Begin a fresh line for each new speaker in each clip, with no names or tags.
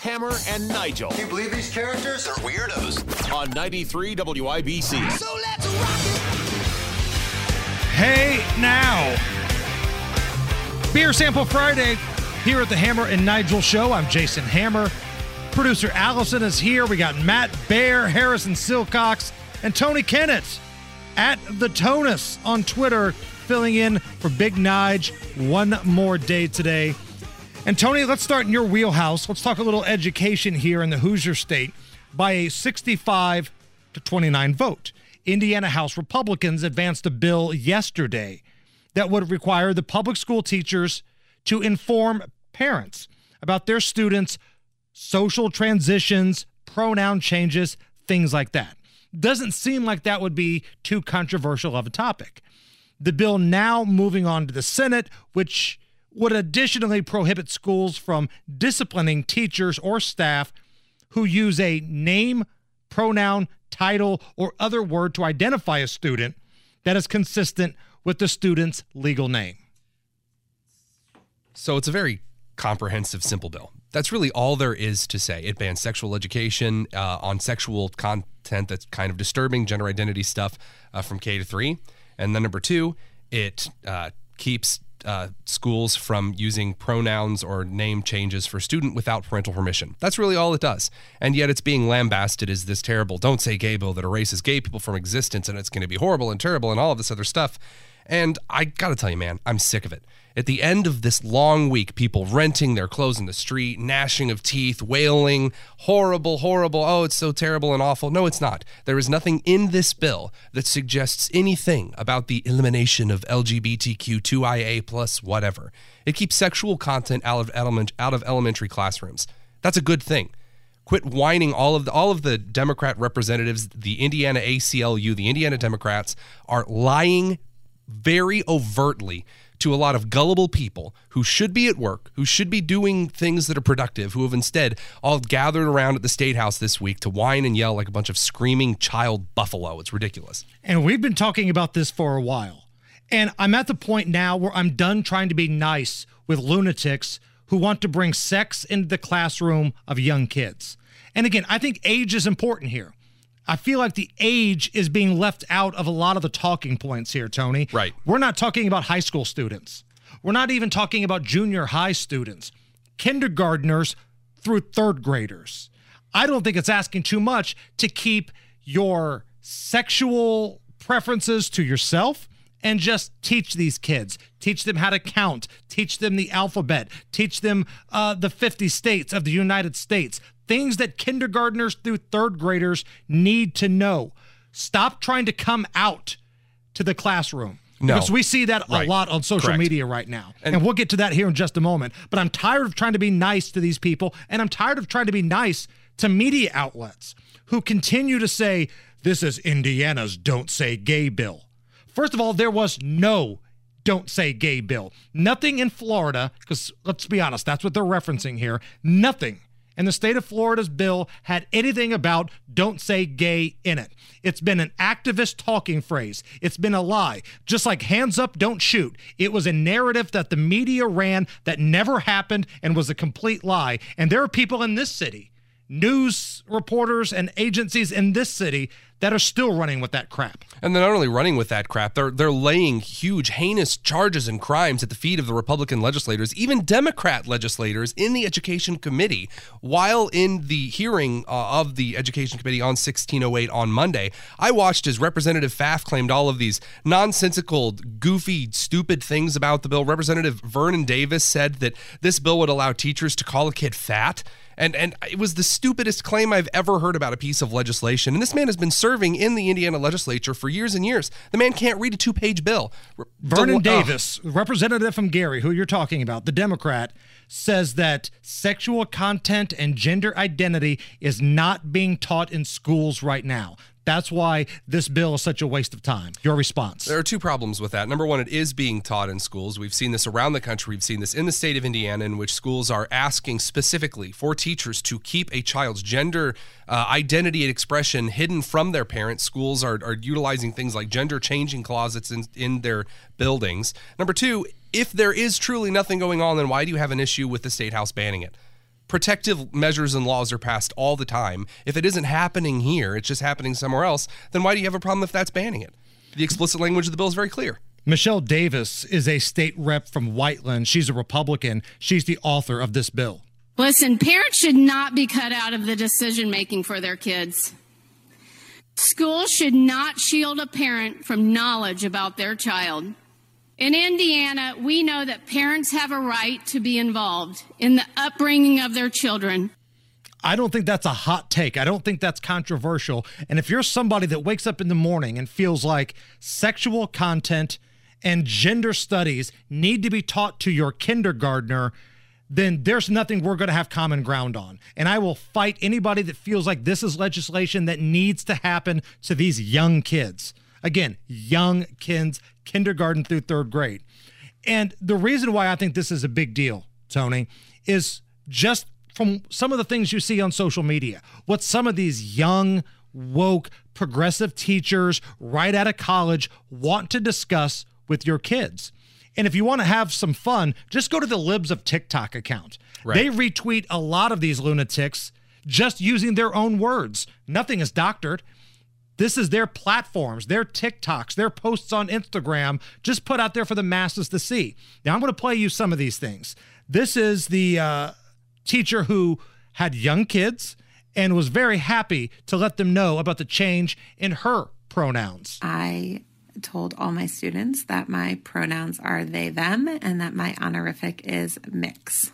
Hammer and Nigel.
Can you believe these characters are weirdos?
On 93 WIBC.
So let's rock it.
Hey now. Beer Sample Friday here at the Hammer and Nigel Show. I'm Jason Hammer. Producer Allison is here. We got Matt Bear, Harrison Silcox, and Tony Kennett at the Tonus on Twitter, filling in for Big Nige one more day today. And Tony, let's start in your wheelhouse. Let's talk a little education here in the Hoosier State. By a 65 to 29 vote, Indiana House Republicans advanced a bill yesterday that would require the public school teachers to inform parents about their students' social transitions, pronoun changes, things like that. Doesn't seem like that would be too controversial of a topic. The bill now moving on to the Senate, which would additionally prohibit schools from disciplining teachers or staff who use a name, pronoun, title, or other word to identify a student that is consistent with the student's legal name.
So it's a very comprehensive, simple bill. That's really all there is to say. It bans sexual education uh, on sexual content that's kind of disturbing, gender identity stuff uh, from K to three. And then number two, it uh, keeps uh, schools from using pronouns or name changes for student without parental permission. That's really all it does. And yet it's being lambasted as this terrible don't say gay bill that erases gay people from existence and it's going to be horrible and terrible and all of this other stuff. And I got to tell you, man, I'm sick of it. At the end of this long week, people renting their clothes in the street, gnashing of teeth, wailing, horrible, horrible, oh, it's so terrible and awful. No, it's not. There is nothing in this bill that suggests anything about the elimination of LGBTQ2IA plus whatever. It keeps sexual content out of, element, out of elementary classrooms. That's a good thing quit whining all of the all of the democrat representatives the indiana aclu the indiana democrats are lying very overtly to a lot of gullible people who should be at work, who should be doing things that are productive, who have instead all gathered around at the State House this week to whine and yell like a bunch of screaming child buffalo. It's ridiculous.
And we've been talking about this for a while. And I'm at the point now where I'm done trying to be nice with lunatics who want to bring sex into the classroom of young kids. And again, I think age is important here. I feel like the age is being left out of a lot of the talking points here, Tony.
Right.
We're not talking about high school students. We're not even talking about junior high students, kindergartners through third graders. I don't think it's asking too much to keep your sexual preferences to yourself and just teach these kids teach them how to count teach them the alphabet teach them uh, the 50 states of the united states things that kindergartners through third graders need to know. Stop trying to come out to the classroom.
No.
Because we see that
right.
a lot on social
Correct.
media right now.
And,
and we'll get to that here in just a moment. But I'm tired of trying to be nice to these people. And I'm tired of trying to be nice to media outlets who continue to say, this is Indiana's Don't Say Gay bill. First of all, there was no Don't Say Gay bill. Nothing in Florida, because let's be honest, that's what they're referencing here. Nothing and the state of Florida's bill had anything about don't say gay in it. It's been an activist talking phrase. It's been a lie. Just like hands up, don't shoot. It was a narrative that the media ran that never happened and was a complete lie. And there are people in this city, news reporters and agencies in this city that are still running with that crap.
And they're not only running with that crap, they're they're laying huge, heinous charges and crimes at the feet of the Republican legislators, even Democrat legislators in the Education Committee. While in the hearing uh, of the Education Committee on 1608 on Monday, I watched as Representative Pfaff claimed all of these nonsensical, goofy, stupid things about the bill. Representative Vernon Davis said that this bill would allow teachers to call a kid fat. And and it was the stupidest claim I've ever heard about a piece of legislation. And this man has been serving in the Indiana legislature for years and years. The man can't read a two-page bill.
Vernon Del- Davis, representative from Gary, who you're talking about, the Democrat, says that sexual content and gender identity is not being taught in schools right now. That's why this bill is such a waste of time. Your response?
There are two problems with that. Number one, it is being taught in schools. We've seen this around the country. We've seen this in the state of Indiana, in which schools are asking specifically for teachers to keep a child's gender uh, identity and expression hidden from their parents. Schools are, are utilizing things like gender changing closets in, in their buildings. Number two, if there is truly nothing going on, then why do you have an issue with the state house banning it? Protective measures and laws are passed all the time. If it isn't happening here, it's just happening somewhere else, then why do you have a problem if that's banning it? The explicit language of the bill is very clear.
Michelle Davis is a state rep from Whiteland. She's a Republican. She's the author of this bill.
Listen, parents should not be cut out of the decision making for their kids. Schools should not shield a parent from knowledge about their child. In Indiana, we know that parents have a right to be involved in the upbringing of their children.
I don't think that's a hot take. I don't think that's controversial. And if you're somebody that wakes up in the morning and feels like sexual content and gender studies need to be taught to your kindergartner, then there's nothing we're going to have common ground on. And I will fight anybody that feels like this is legislation that needs to happen to these young kids. Again, young kids, kindergarten through third grade. And the reason why I think this is a big deal, Tony, is just from some of the things you see on social media, what some of these young, woke, progressive teachers right out of college want to discuss with your kids. And if you want to have some fun, just go to the Libs of TikTok account.
Right.
They retweet a lot of these lunatics just using their own words. Nothing is doctored. This is their platforms, their TikToks, their posts on Instagram, just put out there for the masses to see. Now, I'm going to play you some of these things. This is the uh, teacher who had young kids and was very happy to let them know about the change in her pronouns.
I told all my students that my pronouns are they, them, and that my honorific is mix.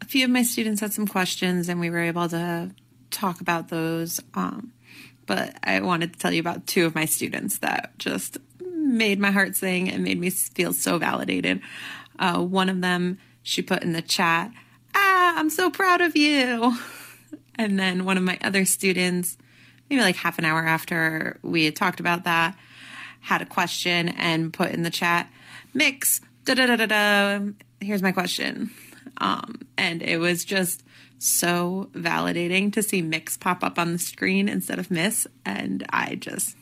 A few of my students had some questions, and we were able to talk about those. Um, but I wanted to tell you about two of my students that just made my heart sing and made me feel so validated. Uh, one of them, she put in the chat, Ah, I'm so proud of you. And then one of my other students, maybe like half an hour after we had talked about that, had a question and put in the chat, Mix, da da da da da. Here's my question. Um, and it was just so validating to see Mix pop up on the screen instead of Miss. And I just,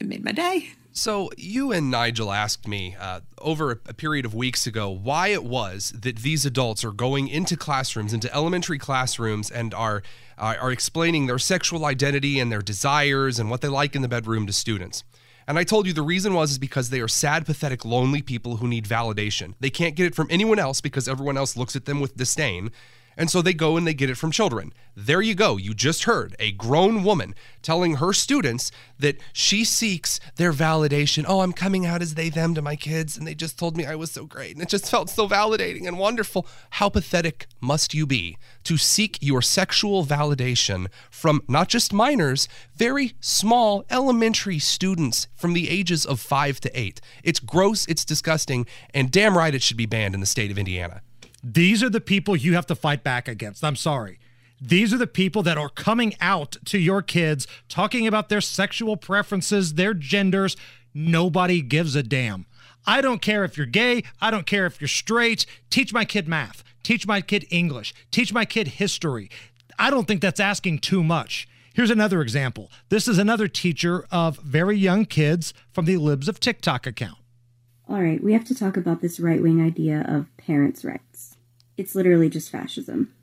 it made my day.
So, you and Nigel asked me uh, over a, period of weeks ago why it was that these adults are going into classrooms, into elementary classrooms, and are uh, are explaining their sexual identity and their desires and what they like in the bedroom to students. And I told you the reason was is because they are sad, pathetic, lonely people who need validation. They can't get it from anyone else because everyone else looks at them with disdain. And so they go and they get it from children. There you go. You just heard a grown woman telling her students that she seeks their validation. Oh, I'm coming out as they, them to my kids, and they just told me I was so great. And it just felt so validating and wonderful. How pathetic must you be to seek your sexual validation from not just minors, very small elementary students from the ages of five to eight? It's gross, it's disgusting, and damn right it should be banned in the state of Indiana.
These are the people you have to fight back against. I'm sorry. These are the people that are coming out to your kids, talking about their sexual preferences, their genders. Nobody gives a damn. I don't care if you're gay. I don't care if you're straight. Teach my kid math. Teach my kid English. Teach my kid history. I don't think that's asking too much. Here's another example. This is another teacher of very young kids from the Libs of TikTok account.
All right, we have to talk about this right wing idea of parents' rights. It's literally just fascism.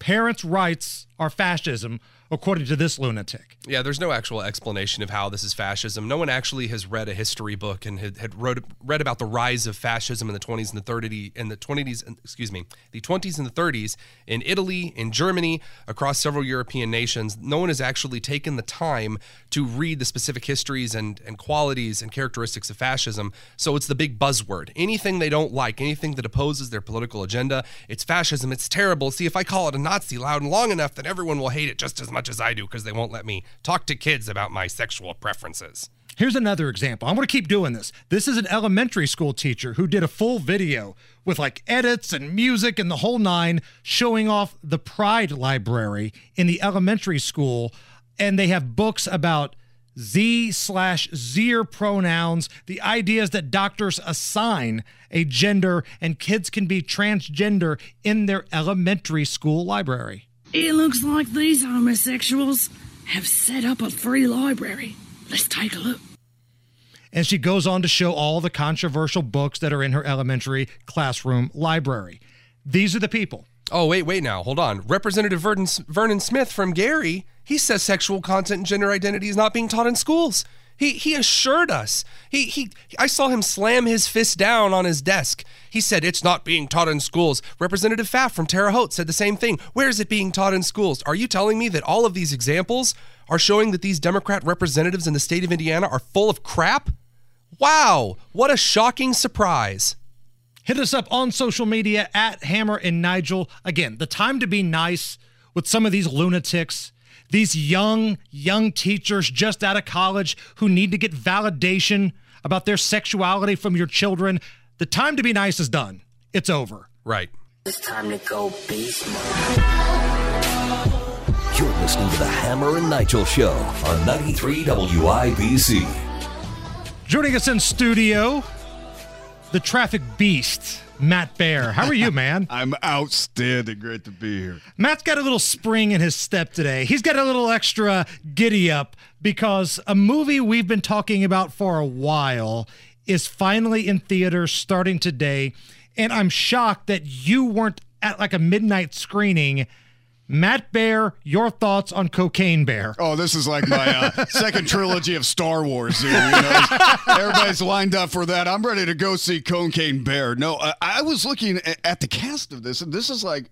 Parents' rights are fascism, according to this lunatic.
Yeah, there's no actual explanation of how this is fascism. No one actually has read a history book and had, had wrote, read about the rise of fascism in the 20s and the 30s in the 20s, excuse me, the 20s and the 30s in Italy, in Germany, across several European nations. No one has actually taken the time to read the specific histories and, and qualities and characteristics of fascism. So it's the big buzzword. Anything they don't like, anything that opposes their political agenda, it's fascism. It's terrible. See, if I call it a Nazi loud and long enough, then everyone will hate it just as much as I do because they won't let me talk to kids about my sexual preferences.
Here's another example. I'm going to keep doing this. This is an elementary school teacher who did a full video with like edits and music and the whole nine showing off the Pride Library in the elementary school. And they have books about Z slash Zer pronouns, the ideas that doctors assign a gender and kids can be transgender in their elementary school library.
It looks like these homosexuals have set up a free library. Let's take a look.
And she goes on to show all the controversial books that are in her elementary classroom library. These are the people
Oh, wait, wait now. Hold on. Representative Vernon, Vernon Smith from Gary, he says sexual content and gender identity is not being taught in schools. He, he assured us. He, he, I saw him slam his fist down on his desk. He said it's not being taught in schools. Representative Pfaff from Terre Haute said the same thing. Where is it being taught in schools? Are you telling me that all of these examples are showing that these Democrat representatives in the state of Indiana are full of crap? Wow, what a shocking surprise.
Hit us up on social media at Hammer and Nigel. Again, the time to be nice with some of these lunatics, these young, young teachers just out of college who need to get validation about their sexuality from your children. The time to be nice is done. It's over.
Right.
It's time to go beast mode.
You're listening to the Hammer and Nigel Show on 93 WIBC.
Joining us in studio, the traffic beast, Matt Bear. How are you, man?
I'm outstanding. Great to be here.
Matt's got a little spring in his step today. He's got a little extra giddy up because a movie we've been talking about for a while is finally in theaters starting today. And I'm shocked that you weren't at like a midnight screening. Matt Bear, your thoughts on Cocaine Bear?
Oh, this is like my uh, second trilogy of Star Wars. Here, you know? Everybody's lined up for that. I'm ready to go see Cocaine Bear. No, I, I was looking at, at the cast of this, and this is like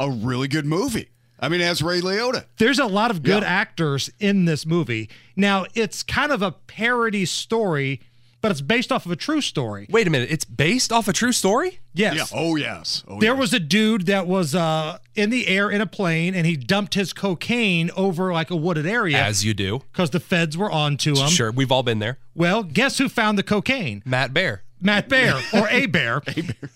a really good movie. I mean, it has Ray Liotta.
There's a lot of good
Yeah.
actors in this movie. Now, it's kind of a parody story, but it's based off of a true story.
Wait a minute. It's based off a true story?
Yes.
Yeah. Oh, yes. Oh,
There
yes.
was a dude that was uh, in the air in a plane, and he dumped his cocaine over like a wooded area
As you do.
because the feds were on to him.
Sure, we've all been there.
Well, guess who found the cocaine?
Matt Bear.
Matt Bear or a bear.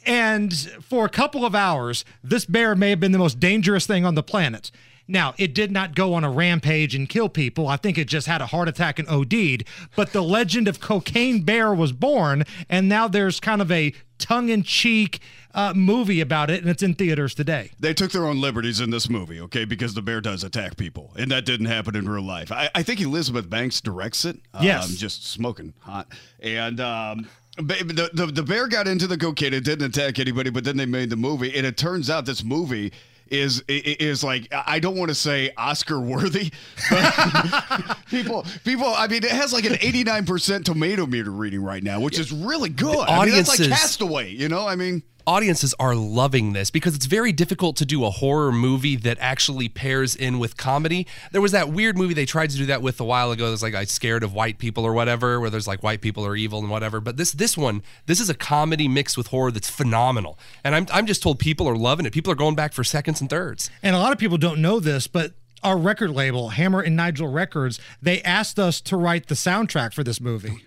And for a couple of hours, this bear may have been the most dangerous thing on the planet. Now, it did not go on a rampage and kill people. I think it just had a heart attack and OD'd. But the legend of Cocaine Bear was born, and now there's kind of a tongue in cheek uh, movie about it, and it's in theaters today.
They took their own liberties in this movie, okay, because the bear does attack people, and that didn't happen in real life. I, I think Elizabeth Banks directs it.
Yes.
Um, just smoking hot. And um, the, the, the bear got into the cocaine. It didn't attack anybody, but then they made the movie, and it turns out this movie is is like I don't want to say Oscar worthy. people people I mean it has like an 89% tomato meter reading right now, which is really good. I mean, that's like Castaway, you know? I mean
audiences are loving this because it's very difficult to do a horror movie that actually pairs in with comedy. There was that weird movie they tried to do that with a while ago. There's like I scared of white people or whatever, where there's like white people are evil and whatever. But this this one, this is a comedy mixed with horror that's phenomenal. And I'm I'm just told people are loving it. People are going back for seconds and thirds.
And a lot of people don't know this, but our record label, Hammer and Nigel Records, they asked us to write the soundtrack for this movie.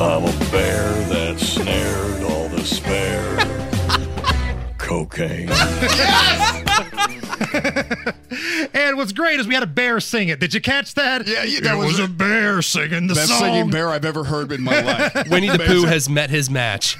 I'm a bear that snared all the spare cocaine.
And what's great is we had a bear sing it. Did you catch that?
Yeah, yeah,
It
that was
a
a-
bear singing the
best
song.
Best singing bear I've ever heard in my life.
Winnie the Pooh has met his match.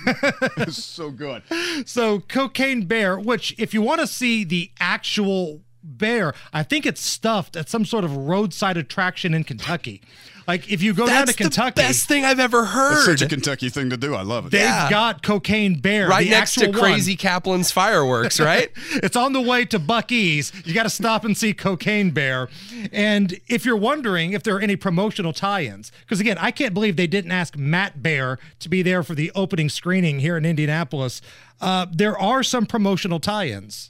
It's so good.
So, Cocaine Bear, which, if you want to see the actual bear, I think it's stuffed at some sort of roadside attraction in Kentucky. Like, if you go down to Kentucky,
the best thing I've ever
That's
heard.
such a Kentucky thing to do. I love it.
they've
Yeah.
got Cocaine Bear.
right
the
next to
actual one.
Crazy Kaplan's fireworks, right?
it's on the way to Buc-ee's. You got to stop and see Cocaine Bear. And if you're wondering if there are any promotional tie-ins, because again, I can't believe they didn't ask Matt Bear to be there for the opening screening here in Indianapolis. Uh, there are some promotional tie-ins.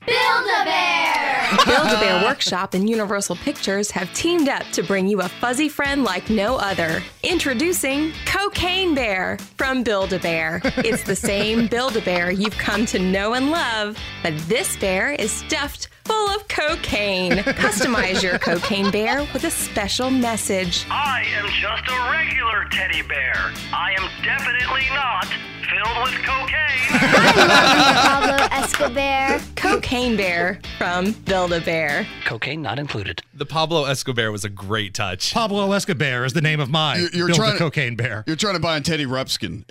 Build-A-Bear Workshop and Universal Pictures have teamed up to bring you a fuzzy friend like no other. Introducing Cocaine Bear from Build-A-Bear. It's the same Build-A-Bear you've come to know and love, but this bear is stuffed full of cocaine. Customize your cocaine bear with a special message.
I am just a regular teddy bear. I am definitely not filled with cocaine.
Pablo Escobar.
Cocaine Bear from Build-A-Bear.
cocaine not included.
the Pablo Escobar was a great touch.
Pablo Escobar is the name of my
You're- you're
Build
trying
a
to-
Cocaine Bear.
You're trying to buy a Teddy Ruxpin.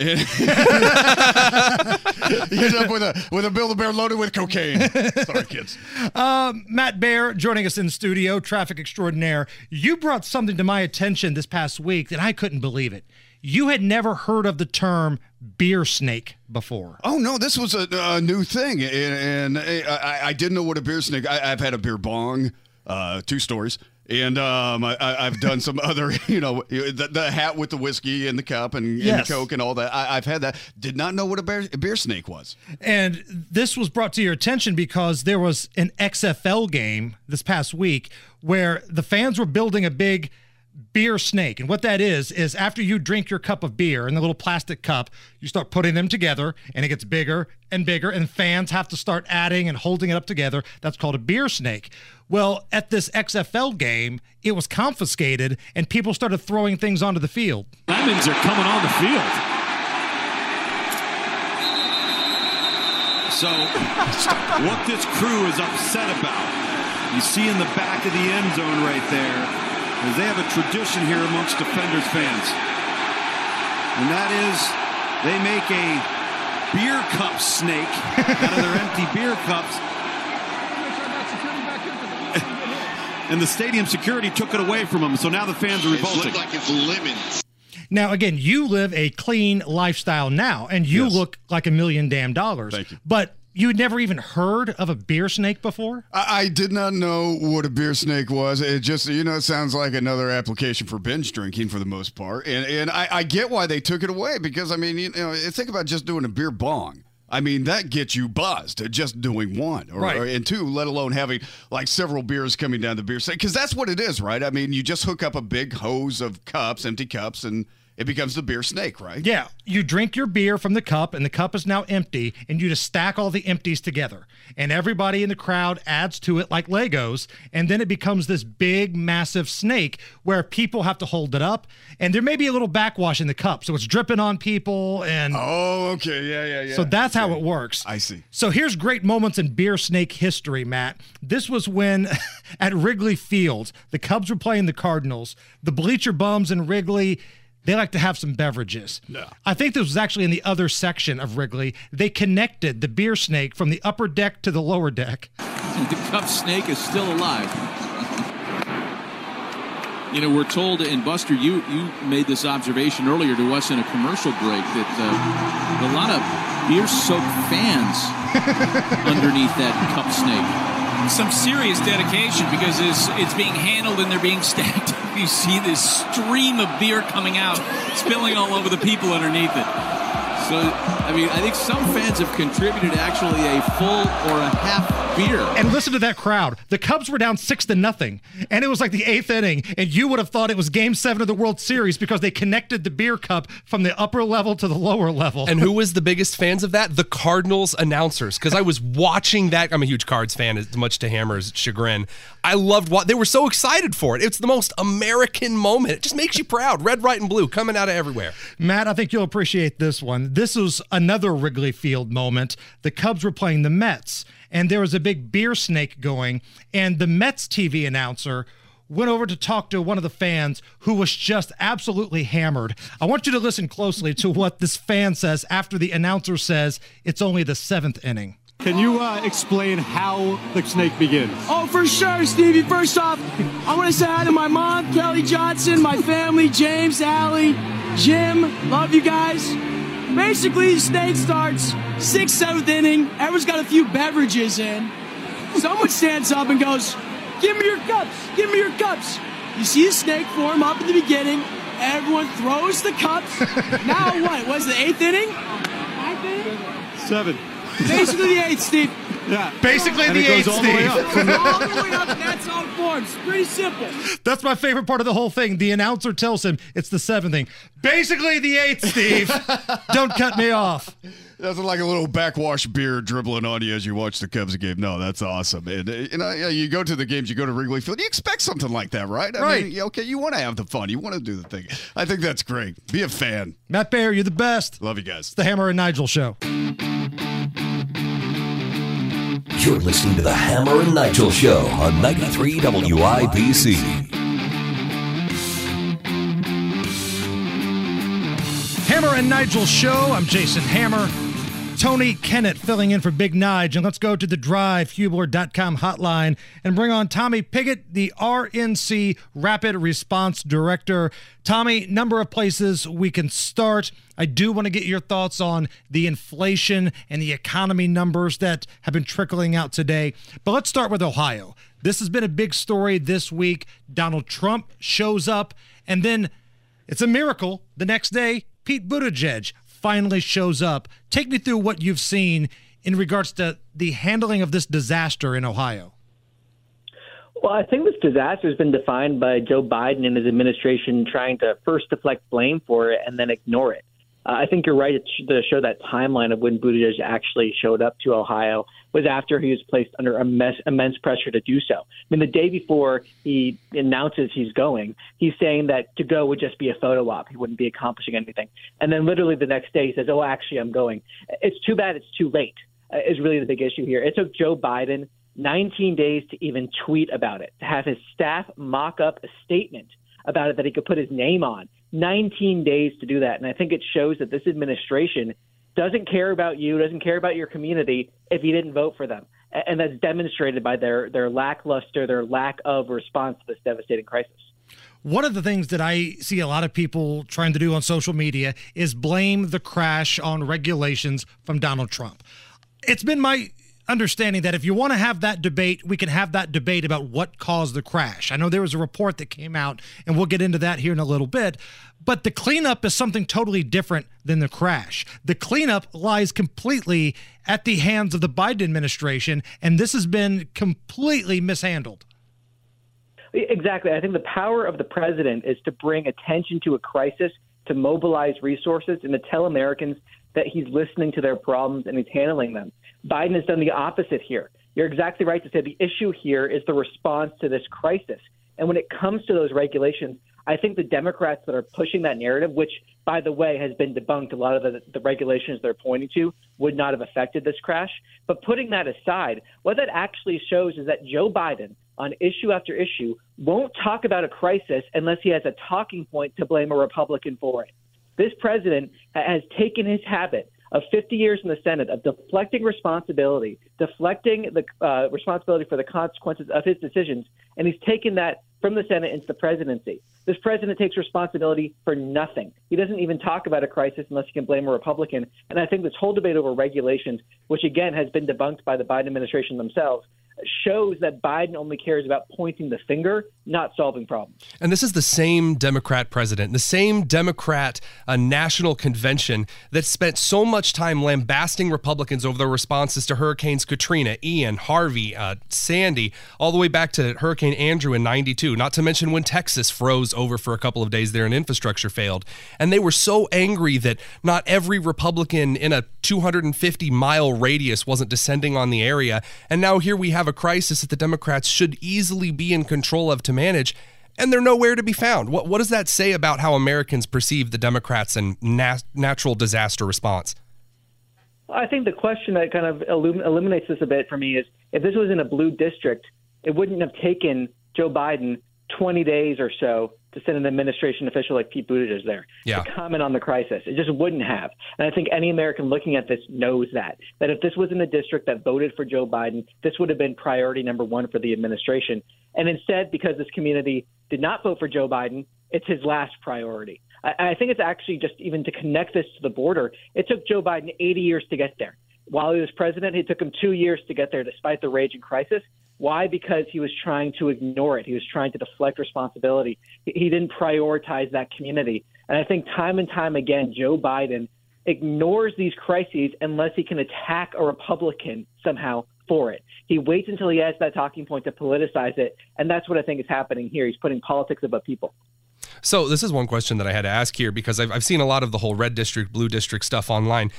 you end up with a with a Build a Bear loaded with cocaine. Sorry, kids.
Um, Matt Bear joining us in studio, traffic extraordinaire. You brought something to my attention this past week that I couldn't believe it. You had never heard of the term beer snake before.
Oh no, this was a, a new thing, and, and I, I didn't know what a beer snake. I, I've had a beer bong, uh, two stories, and um, I, I've done some other, you know, the, the hat with the whiskey and the cup and, and the coke and all that. I, I've had that. Did not know what a beer, a beer snake was.
And this was brought to your attention because there was an XFL game this past week where the fans were building a big beer snake. And what that is, is after you drink your cup of beer in the little plastic cup, you start putting them together and it gets bigger and bigger, and fans have to start adding and holding it up together. That's called a beer snake. Well, at this XFL game, it was confiscated and people started throwing things onto the field.
Lemons are coming on the field. So, what this crew is upset about, you see in the back of the end zone right there, is they have a tradition here amongst Defenders fans. And that is they make a beer cup snake out of their empty beer cups. And the stadium security took it away from them, so now the fans are revolting.
like it's lemons.
Now, again, you live a clean lifestyle now, and you look like a million damn dollars. Thank you. But you had never even heard of a beer snake before?
I, I did not know what a beer snake was. It just, you know, it sounds like another application for binge drinking for the most part. And and I, I get why they took it away because I mean, you know, think about just doing a beer bong. I mean, that gets you buzzed just doing one, or,
Right.
or- and two, let alone having like several beers coming down the beer snake. Because that's what it is, right? I mean, you just hook up a big hose of cups, empty cups, and it becomes the beer snake, right?
Yeah, you drink your beer from the cup, and the cup is now empty, and you just stack all the empties together. And everybody in the crowd adds to it like Legos, and then it becomes this big, massive snake where people have to hold it up, and there may be a little backwash in the cup, so it's dripping on people. And
oh, okay, yeah, yeah, yeah.
So that's how it works.
I see.
So here's great moments in beer snake history, Matt. This was when at Wrigley Field, the Cubs were playing the Cardinals. The bleacher bums in Wrigley, they like to have some beverages. Yeah. I think this was actually in the other section of Wrigley. They connected the beer snake from the upper deck to the lower deck.
the cup snake is still alive. You know, we're told, and Buster, you you made this observation earlier to us in a commercial break that uh, a lot of beer-soaked fans underneath that cup snake.
Some serious dedication because it's, it's being handled and they're being stacked. You see this stream of beer coming out, spilling all over the people underneath it.
So, I mean, I think some fans have contributed actually a full or a half beer.
And listen to that crowd. The Cubs were down six to nothing, and it was like the eighth inning, and you would have thought it was Game Seven of the World Series because they connected the beer cup from the upper level to the lower level.
And who was the biggest fans of that? The Cardinals announcers. Because I was watching that. I'm a huge Cards fan, as much to Hammer's chagrin. I loved what they were so excited for it. It's the most American moment. It just makes you proud. Red, white, and blue coming out of everywhere.
Matt, I think you'll appreciate this one. This was another Wrigley Field moment. The Cubs were playing the Mets, and there was a big beer snake going, and the Mets TV announcer went over to talk to one of the fans who was just absolutely hammered. I want you to listen closely to what this fan says after the announcer says it's only the seventh inning.
Can you uh, explain how the snake begins?
Oh, for sure, Stevie. First off, I want to say hi to my mom, Kelly Johnson, my family, James, Allie, Jim. Love you guys. Basically, the snake starts sixth, seventh inning. Everyone's got a few beverages in. Someone stands up and goes, "Give me your cups! Give me your cups!" You see the snake form up in the beginning. Everyone throws the cups. now what? Was the eighth inning? Ninth inning?
Seven.
Basically the eighth, Steve.
Yeah.
Basically
And
the
it goes
eighth,
all the way
Steve.
up. The-
All the way up, that's how it forms. Pretty simple.
That's my favorite part of the whole thing. The announcer tells him it's the seventh thing. Basically the eighth, Steve. Don't cut me off.
That's like a little backwash beer dribbling on you as you watch the Cubs game. No, that's awesome. And uh, you know, yeah, you go to the games, you go to Wrigley Field, you expect something like that, right? I
Right.
Mean, okay, you want to have the fun, you want to do the thing. I think that's great. Be a fan.
Matt Bear, you're the best.
Love you guys.
It's the Hammer and Nigel show.
You're listening to the Hammer and Nigel Show on 93 WIBC.
Hammer and Nigel show. I'm Jason Hammer. Tony Kennett filling in for Big Nige. And let's go to the drive, Hubler.com hotline, and bring on Tommy Pigott, the RNC Rapid Response Director. Tommy, number of places we can start. I do want to get your thoughts on the inflation and the economy numbers that have been trickling out today. But let's start with Ohio. This has been a big story this week. Donald Trump shows up, and then it's a miracle. The next day, Pete Buttigieg finally shows up. Take me through what you've seen in regards to the handling of this disaster in Ohio.
Well, I think this disaster has been defined by Joe Biden and his administration trying to first deflect blame for it and then ignore it. Uh, I think you're right to show that timeline of when Buttigieg actually showed up to Ohio was after he was placed under immense, immense pressure to do so. I mean, the day before he announces he's going, he's saying that to go would just be a photo op. He wouldn't be accomplishing anything. And then literally the next day he says, oh, actually, I'm going. It's too bad it's too late, uh, is really the big issue here. It took Joe Biden 19 days to even tweet about it, to have his staff mock up a statement about it that he could put his name on 19 days to do that. And I think it shows that this administration doesn't care about you, doesn't care about your community if you didn't vote for them. And that's demonstrated by their, their lackluster, their lack of response to this devastating crisis.
One of the things that I see a lot of people trying to do on social media is blame the crash on regulations from Donald Trump. It's been my understanding that if you want to have that debate, we can have that debate about what caused the crash. I know there was a report that came out, and we'll get into that here in a little bit. But the cleanup is something totally different than the crash. The cleanup lies completely at the hands of the Biden administration, and this has been completely mishandled.
Exactly. I think the power of the president is to bring attention to a crisis, to mobilize resources, and to tell Americans that he's listening to their problems and he's handling them. Biden has done the opposite here. You're exactly right to say the issue here is the response to this crisis. And when it comes to those regulations, I think the Democrats that are pushing that narrative, which, by the way, has been debunked, a lot of the, the regulations they're pointing to would not have affected this crash. But putting that aside, what that actually shows is that Joe Biden, on issue after issue, won't talk about a crisis unless he has a talking point to blame a Republican for it. This president has taken his habit of 50 years in the Senate of deflecting responsibility, deflecting the uh, responsibility for the consequences of his decisions, and he's taken that from the Senate into the presidency. This president takes responsibility for nothing. He doesn't even talk about a crisis unless he can blame a Republican. And I think this whole debate over regulations, which again has been debunked by the Biden administration themselves, shows that Biden only cares about pointing the finger, not solving problems.
And this is the same Democrat president, the same Democrat uh, national convention that spent so much time lambasting Republicans over their responses to Hurricanes Katrina, Ian, Harvey, uh, Sandy, all the way back to Hurricane Andrew in 92, not to mention when Texas froze over for a couple of days there and infrastructure failed. And they were so angry that not every Republican in a 250 mile radius wasn't descending on the area. And now here we have a crisis that the Democrats should easily be in control of to manage, and they're nowhere to be found. What, what does that say about how Americans perceive the Democrats and nat- natural disaster response?
I think the question that kind of illum- eliminates this a bit for me is if this was in a blue district, it wouldn't have taken Joe Biden 20 days or so to send an administration official like Pete Buttigieg there
yeah.
to comment on the crisis. It just wouldn't have. And I think any American looking at this knows that. That if this was in a district that voted for Joe Biden, this would have been priority number one for the administration. And instead, because this community did not vote for Joe Biden, it's his last priority. I, I think it's actually just even to connect this to the border, it took Joe Biden 80 years to get there. While he was president, it took him two years to get there despite the raging crisis. Why? Because he was trying to ignore it. He was trying to deflect responsibility. He didn't prioritize that community. And I think time and time again, Joe Biden ignores these crises unless he can attack a Republican somehow for it. He waits until he has that talking point to politicize it. And that's what I think is happening here. He's putting politics above people.
So this is one question that I had to ask here because I've, I've seen a lot of the whole red district, blue district stuff online.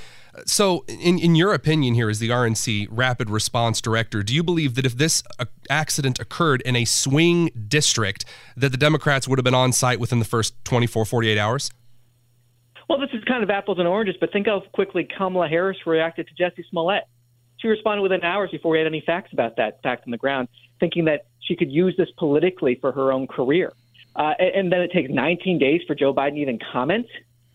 So, in, in your opinion, here as the RNC Rapid Response Director, do you believe that if this uh, accident occurred in a swing district, that the Democrats would have been on site within the first 24, 48 hours?
Well, this is kind of apples and oranges, but think how quickly Kamala Harris reacted to Jussie Smollett. She responded within hours before we had any facts about that fact on the ground, thinking that she could use this politically for her own career. Uh, and then it takes 19 days for Joe Biden to even comment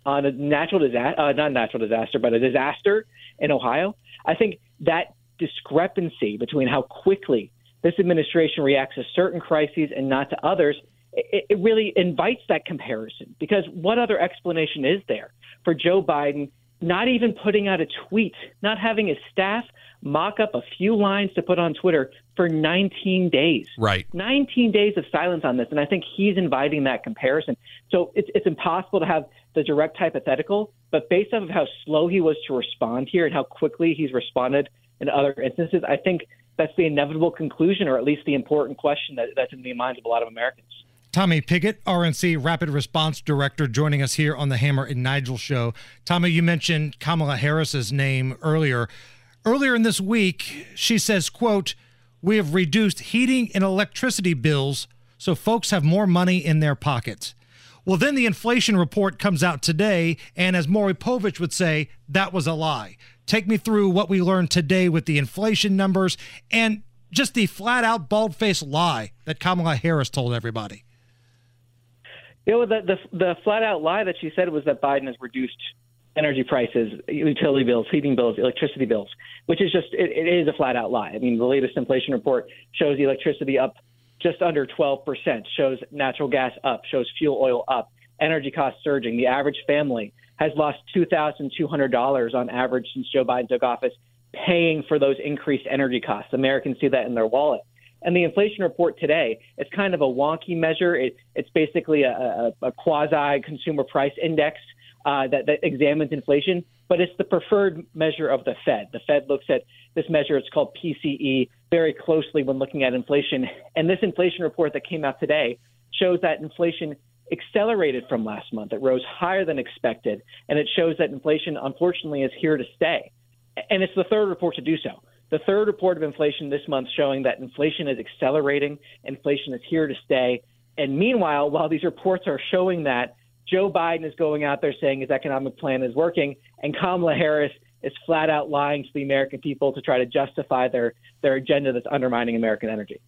on a natural disaster, uh, not natural disaster, but a disaster. in Ohio. I think that discrepancy between how quickly this administration reacts to certain crises and not to others, it, it really invites that comparison. Because what other explanation is there for Joe Biden not even putting out a tweet, not having his staff mock up a few lines to put on Twitter for 19 days?
Right.
19 days of silence on this. And I think he's inviting that comparison. So it's, it's impossible to have the direct hypothetical, but based off of how slow he was to respond here and how quickly he's responded in other instances, I think that's the inevitable conclusion, or at least the important question that, that's in the minds of a lot of Americans.
Tommy Pigott, RNC Rapid Response Director, joining us here on the Hammer and Nigel show. Tommy, you mentioned Kamala Harris's name earlier. Earlier in this week, she says, quote, we have reduced heating and electricity bills so folks have more money in their pockets. Well, then the inflation report comes out today, and as Maury Povich would say, that was a lie. Take me through what we learned today with the inflation numbers and just the flat out bald faced lie that Kamala Harris told everybody.
You know, the, the the flat out lie that she said was that Biden has reduced energy prices, utility bills, heating bills, electricity bills, which is just it, it is a flat out lie. I mean, the latest inflation report shows electricity up just under 12%, shows natural gas up, shows fuel oil up, energy costs surging. The average family has lost $2,200 on average since Joe Biden took office, paying for those increased energy costs. Americans see that in their wallet. And the inflation report today is kind of a wonky measure. It, it's basically a, a, a quasi consumer price index uh, that, that examines inflation, but it's the preferred measure of the Fed. The Fed looks at this measure, it's called PCE, very closely when looking at inflation. And this inflation report that came out today shows that inflation accelerated from last month. It rose higher than expected, and it shows that inflation, unfortunately, is here to stay. And it's the third report to do so. The third report of inflation this month showing that inflation is accelerating, inflation is here to stay. And meanwhile, while these reports are showing that, Joe Biden is going out there saying his economic plan is working, and Kamala Harris is flat out lying to the American people to try to justify their, their agenda that's undermining American energy.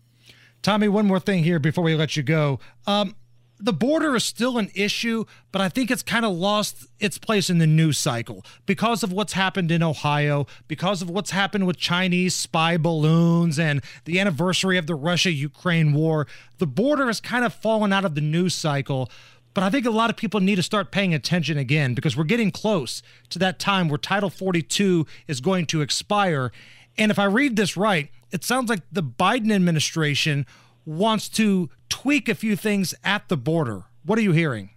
Tommy, one more thing here before we let you go. Um, the border is still an issue, but I think it's kind of lost its place in the news cycle because of what's happened in Ohio, because of what's happened with Chinese spy balloons and the anniversary of the Russia Ukraine war. The border has kind of fallen out of the news cycle. But I think a lot of people need to start paying attention again because we're getting close to that time where Title 42 is going to expire. And if I read this right, it sounds like the Biden administration wants to tweak a few things at the border. What are you hearing?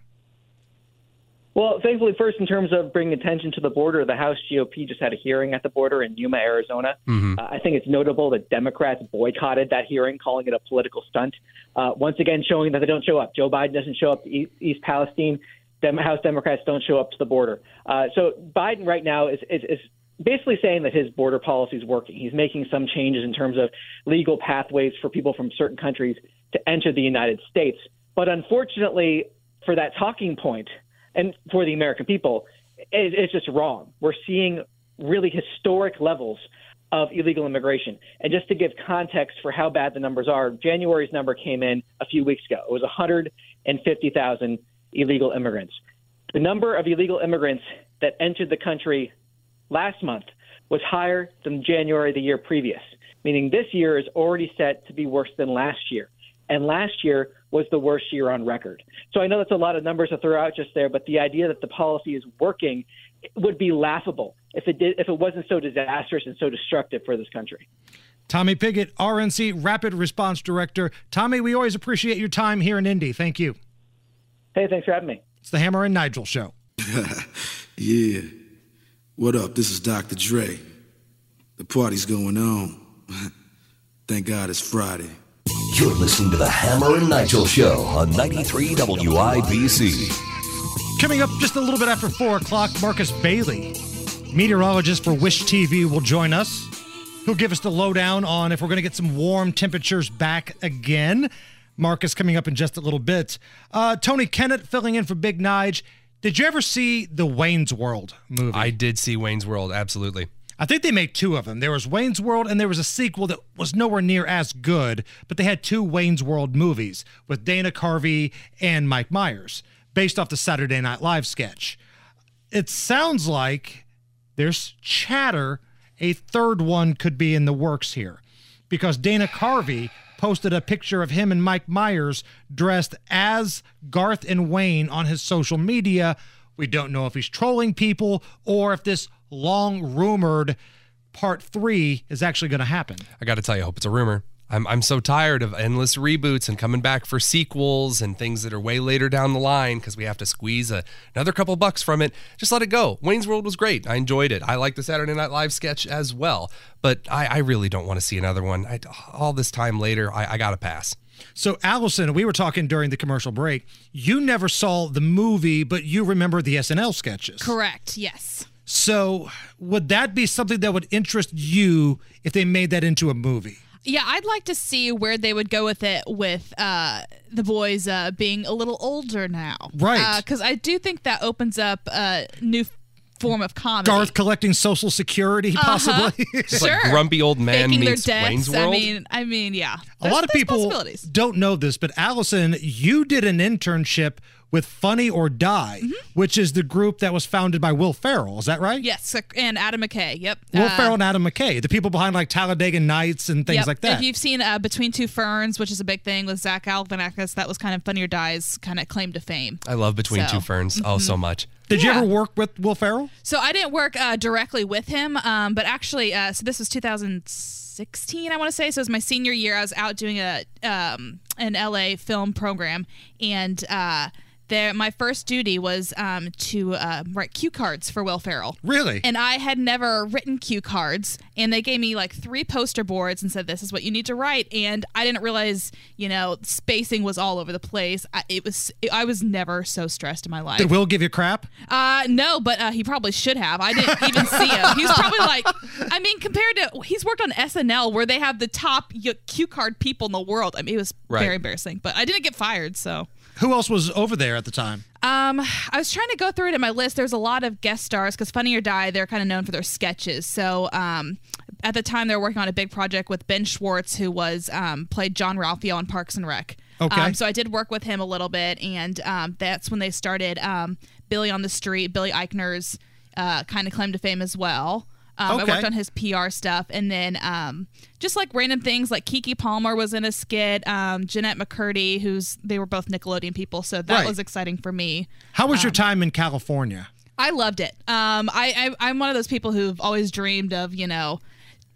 Well, thankfully, first, in terms of bringing attention to the border, the House GOP just had a hearing at the border in Yuma, Arizona.
Mm-hmm.
Uh, I think it's notable that Democrats boycotted that hearing, calling it a political stunt. Uh, once again, showing that they don't show up. Joe Biden doesn't show up to East, East Palestine. Dem- House Democrats don't show up to the border. Uh, so Biden right now is, is, is basically saying that his border policy is working. He's making some changes in terms of legal pathways for people from certain countries to enter the United States. But unfortunately, for that talking point and for the American people, it, it's just wrong. We're seeing really historic levels of illegal immigration. And just to give context for how bad the numbers are, January's number came in a few weeks ago. It was 150,000 illegal immigrants. The number of illegal immigrants that entered the country last month was higher than January the year previous, meaning this year is already set to be worse than last year. And last year was the worst year on record. So I know that's a lot of numbers to throw out just there, but the idea that the policy is working would be laughable if it did if it wasn't so disastrous and so destructive for this country.
Tommy Pigott, RNC Rapid Response Director. Tommy, we always appreciate your time here in Indy. Thank you.
Hey, thanks for having me.
It's the Hammer and Nigel show.
yeah. What up? This is Dr. Dre. The party's going on. Thank God it's Friday.
You're listening to the Hammer and Nigel Show on 93 WIBC.
Coming up just a little bit after 4 o'clock, Marcus Bailey, meteorologist for Wish TV, will join us. He'll give us the lowdown on if we're going to get some warm temperatures back again. Marcus coming up in just a little bit. Uh, Tony Kennett filling in for Big Nige. Did you ever see the Wayne's World movie?
I did see Wayne's World, absolutely.
I think they made two of them. There was Wayne's World, and there was a sequel that was nowhere near as good, but they had two Wayne's World movies with Dana Carvey and Mike Myers, based off the Saturday Night Live sketch. It sounds like there's chatter a third one could be in the works here because Dana Carvey posted a picture of him and Mike Myers dressed as Garth and Wayne on his social media. We don't know if he's trolling people or if this long rumored part three is actually going to happen.
I got to tell you, I hope it's a rumor. I'm, I'm so tired of endless reboots and coming back for sequels and things that are way later down the line because we have to squeeze a, another couple bucks from it. Just let it go. Wayne's World was great. I enjoyed it. I like the Saturday Night Live sketch as well. But I, I really don't want to see another one. I, all this time later, I, I got to pass.
So, Allison, we were talking during the commercial break. You never saw the movie, but you remember the SNL sketches.
Correct. Yes.
So, would that be something that would interest you if they made that into a movie?
Yeah, I'd like to see where they would go with it with uh, the boys uh, being a little older now.
Right.
Because I do think that opens up a new form of comedy.
Garth collecting Social Security,
Uh-huh.
possibly.
Just like grumpy old man
Faking their
meets
debts.
Wayne's World.
I mean, I mean, yeah.
a lot of
There's
people
possibilities.
don't know this, but Allison, you did an internship with Funny or Die,
Mm-hmm.
which is the group that was founded by Will Ferrell. Is that right?
Yes, and Adam McKay. Yep.
Will
Uh,
Ferrell and Adam McKay, the people behind like Talladega Nights and things
Yep.
like that.
If you've seen uh, Between Two Ferns, which is a big thing with Zach Galifianakis, that was kind of Funny or Die's kind of claim to fame.
I love Between
So,
Two Ferns. Oh, so much.
Did
Yeah.
you ever work with Will Ferrell?
So I didn't work uh, directly with him, um, but actually, uh, so this was 2016, I want to say. So it was my senior year. I was out doing a um, an LA film program, and uh, there my first duty was um, to uh, write cue cards for Will Ferrell.
Really?
And I had never written cue cards, and they gave me like three poster boards and said, "This is what you need to write." And I didn't realize, you know, spacing was all over the place. I, it was I was never so stressed in my life.
Did Will give you crap?
Uh, no, but uh, he probably should have. I didn't even see him. He was probably like, I mean, compared to he's worked on SNL where they have the top cue card people in the world. I mean, it was
Right.
very embarrassing. But I didn't get fired, so.
Who else was over there at the time?
Um, I was trying to go through it in my list. There's a lot of guest stars because Funny or Die, they're kind of known for their sketches. So, um, at the time they were working on a big project with Ben Schwartz, who was um, played Jean-Ralphio on Parks and Rec.
Okay.
Um, so I did work with him a little bit, and um, that's when they started um, Billy on the Street, Billy Eichner's uh, kind of claim to fame as well. Um, I worked on his PR stuff, and then um, just like random things, like Keke Palmer was in a skit. Um, Jennette McCurdy, who's they were both Nickelodeon people, so that
Right.
was exciting for me.
How was your
Um,
time in California?
I loved it. Um, I, I I'm one of those people who've always dreamed of you know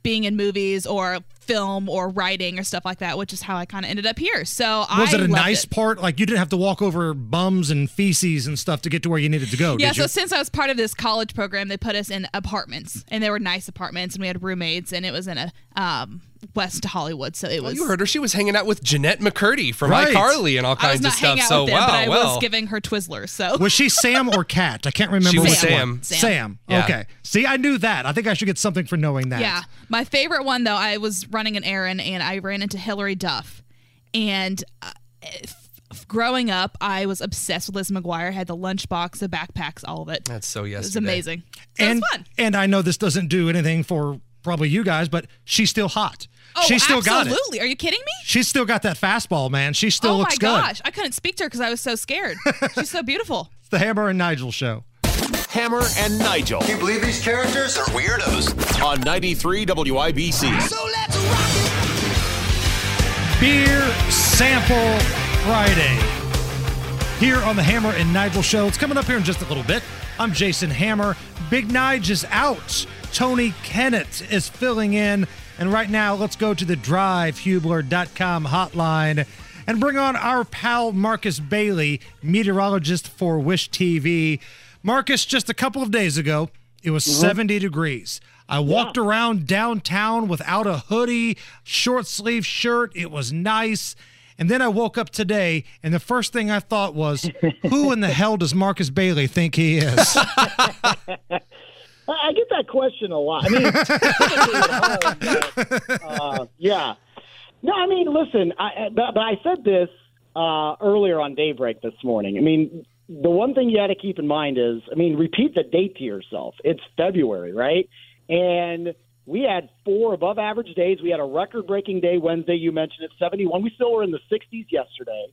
being in movies or film or writing or stuff like that, which is how I kind of ended up here. So
Was
I
it a nice
it.
part? Like you didn't have to walk over bums and feces and stuff to get to where you needed to go,
Yeah, so
you?
since I was part of this college program, they put us in apartments, and they were nice apartments, and we had roommates, and it was in a um, West to Hollywood, so it
Well,
was.
you heard her. She was hanging out with Jennette McCurdy from
Right.
iCarly and all
I was
kinds
not
of stuff.
hanging out
So
with them,
wow,
but I
well.
was giving her Twizzlers. So
Was she Sam or Cat? I can't remember
She was Sam.
one.
Sam.
Sam.
Yeah.
Okay. See, I knew that. I think I should get something for knowing that.
Yeah. My favorite one, though, I was running an errand and I ran into Hilary Duff. And uh, f- f- growing up, I was obsessed with Liz McGuire. Had the lunchbox, the backpacks, all of it.
That's so
It was amazing. So
and
it was fun.
and I know this doesn't do anything for probably you guys, but she's still hot.
Oh,
she's still got it.
absolutely. Are you kidding me?
She's still got that fastball, man. She still
oh
looks good.
Oh my gosh. I couldn't speak to her because I was so scared. She's so beautiful.
It's the Hammer and Nigel show.
Hammer and Nigel.
Can you believe these characters are weirdos?
On 93 WIBC. So let's rock it.
Beer Sample Friday. Here on the Hammer and Nigel show. It's coming up here in just a little bit. I'm Jason Hammer. Big Nige is out. Tony Kinnett is filling in. And right now, let's go to the drivehubler.com hotline and bring on our pal Marcus Bailey, meteorologist for Wish TV. Marcus, just a couple of days ago, it was mm-hmm. 70 degrees. I walked around downtown without a hoodie, short sleeve shirt. It was nice. And then I woke up today, and the first thing I thought was, who in the hell does Marcus Bailey think he is?
I get that question a lot. I mean, uh, yeah. No, I mean, listen, I, but, but I said this uh, earlier on Daybreak this morning. I mean, the one thing you got to keep in mind is, I mean, repeat the date to yourself. It's February, right? And we had four above average days. We had a record breaking day Wednesday. You mentioned it, 71. We still were in the 60s yesterday.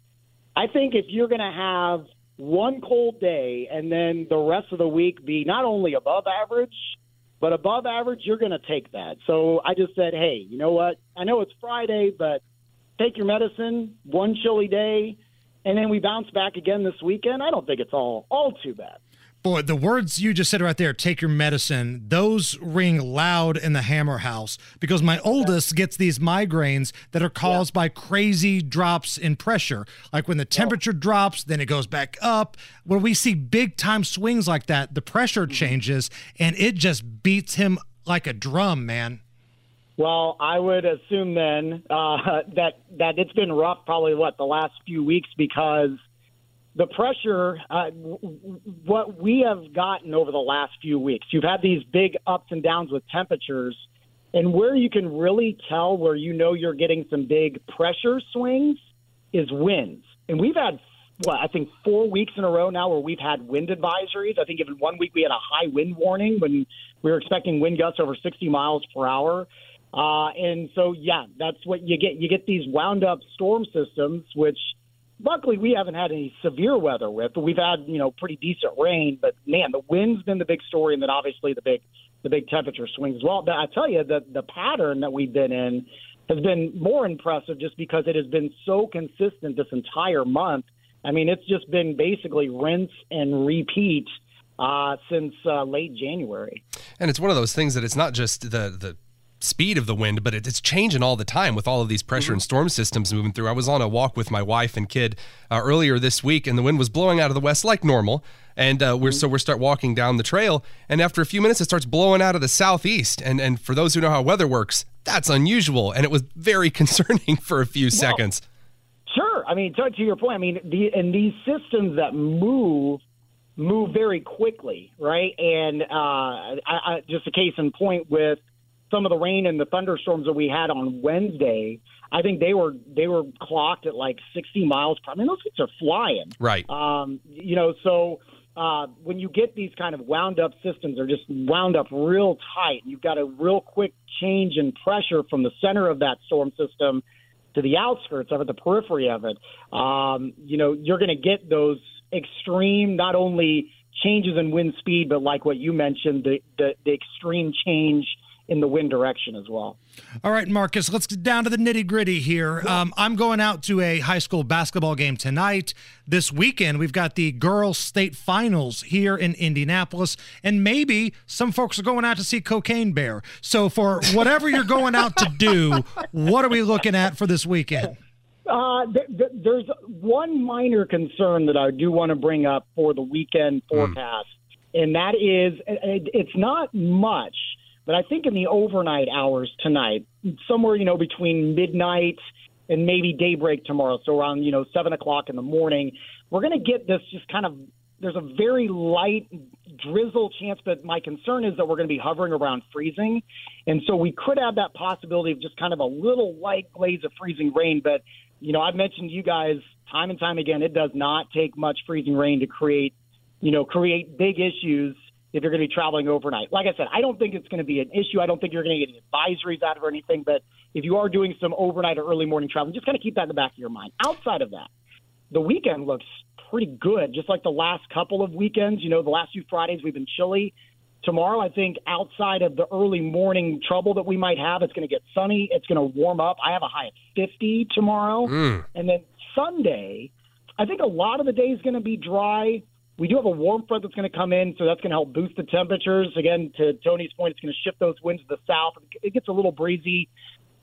I think if you're going to have one cold day and then the rest of the week be not only above average, but above average, you're going to take that. So I just said, hey, you know what? I know it's Friday, but take your medicine. One chilly day, and then we bounce back again this weekend. I don't think it's all all too bad.
Boy, the words you just said right there, take your medicine, those ring loud in the Hammer house because my oldest gets these migraines that are caused by crazy drops in pressure. Like when the temperature drops, then it goes back up. When we see big time swings like that, the pressure changes and it just beats him like a drum, man.
Well, I would assume then uh, that that it's been rough, probably what the last few weeks because the pressure. Uh, what we have gotten over the last few weeks, you've had these big ups and downs with temperatures, and where you can really tell where you know you're getting some big pressure swings is winds, and we've had. What I think four weeks in a row now where we've had wind advisories. I think even one week we had a high wind warning when we were expecting wind gusts over 60 miles per hour. Uh, and so, yeah, that's what you get. You get these wound up storm systems, which luckily we haven't had any severe weather with, we've had, you know, pretty decent rain. But man, the wind's been the big story, and then obviously the big, the big temperature swings as well. But I tell you, the the pattern that we've been in has been more impressive just because it has been so consistent this entire month. I mean, it's just been basically rinse and repeat uh, since uh, late January.
And it's one of those things that it's not just the the speed of the wind, but it, it's changing all the time with all of these pressure and storm systems moving through. I was on a walk with my wife and kid uh, earlier this week, and the wind was blowing out of the west like normal. And uh, we're so we start walking down the trail, and after a few minutes, it starts blowing out of the southeast. And and for those who know how weather works, that's unusual, and it was very concerning for a few seconds.
Sure. I mean, to, to your point, I mean, the, and these systems that move move very quickly, right? And uh, I, I, just a case in point with some of the rain and the thunderstorms that we had on Wednesday. I think they were they were clocked at like 60 miles per. I mean, those things are flying.
Right.
Um, you know, so uh, when you get these kind of wound up systems, they're just wound up real tight. You've got a real quick change in pressure from the center of that storm system to the outskirts of it, the periphery of it. Um, you know, you're going to get those extreme, not only changes in wind speed, but like what you mentioned, the, the, the extreme change in the wind direction as well.
All right, Marcus, let's get down to the nitty gritty here. Um, I'm going out to a high school basketball game tonight. This weekend, we've got the girls' state finals here in Indianapolis, and maybe some folks are going out to see Cocaine Bear. So, for whatever you're going out to do, what are we looking at for this weekend?
Uh, th- th- there's one minor concern that I do want to bring up for the weekend forecast, and that is it, it's not much, but I think in the overnight hours tonight, somewhere you know between midnight and maybe daybreak tomorrow, so around you know seven o'clock in the morning, we're going to get this just kind of. There's a very light drizzle chance, but my concern is that we're going to be hovering around freezing, and so we could have that possibility of just kind of a little light glaze of freezing rain, but you know, I've mentioned to you guys time and time again, it does not take much freezing rain to create, you know, create big issues if you're going to be traveling overnight. Like I said, I don't think it's going to be an issue. I don't think you're going to get any advisories out of or anything. But if you are doing some overnight or early morning traveling, just kind of keep that in the back of your mind. Outside of that, the weekend looks pretty good, just like the last couple of weekends. You know, the last few Fridays we've been chilly. Tomorrow, I think outside of the early morning trouble that we might have, it's going to get sunny. It's going to warm up. I have a high of 50 tomorrow.
Mm.
And then Sunday, I think a lot of the day is going to be dry. We do have a warm front that's going to come in, so that's going to help boost the temperatures. Again, to Tony's point, it's going to shift those winds to the south. It gets a little breezy.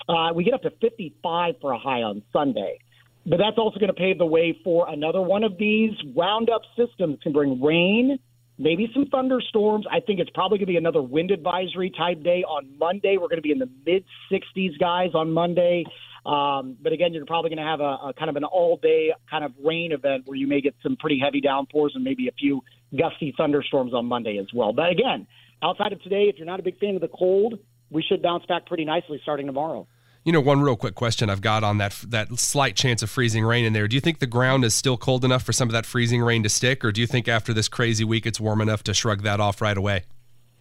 Uh, we get up to 55 for a high on Sunday. But that's also going to pave the way for another one of these wound up systems can bring rain, maybe some thunderstorms. I think it's probably going to be another wind advisory type day on Monday. We're going to be in the mid 60s, guys, on Monday. Um, but again, you're probably going to have a, a kind of an all day kind of rain event where you may get some pretty heavy downpours and maybe a few gusty thunderstorms on Monday as well. But again, outside of today, if you're not a big fan of the cold, we should bounce back pretty nicely starting tomorrow.
You know, one real quick question I've got on that that slight chance of freezing rain in there. Do you think the ground is still cold enough for some of that freezing rain to stick, or do you think after this crazy week it's warm enough to shrug that off right away?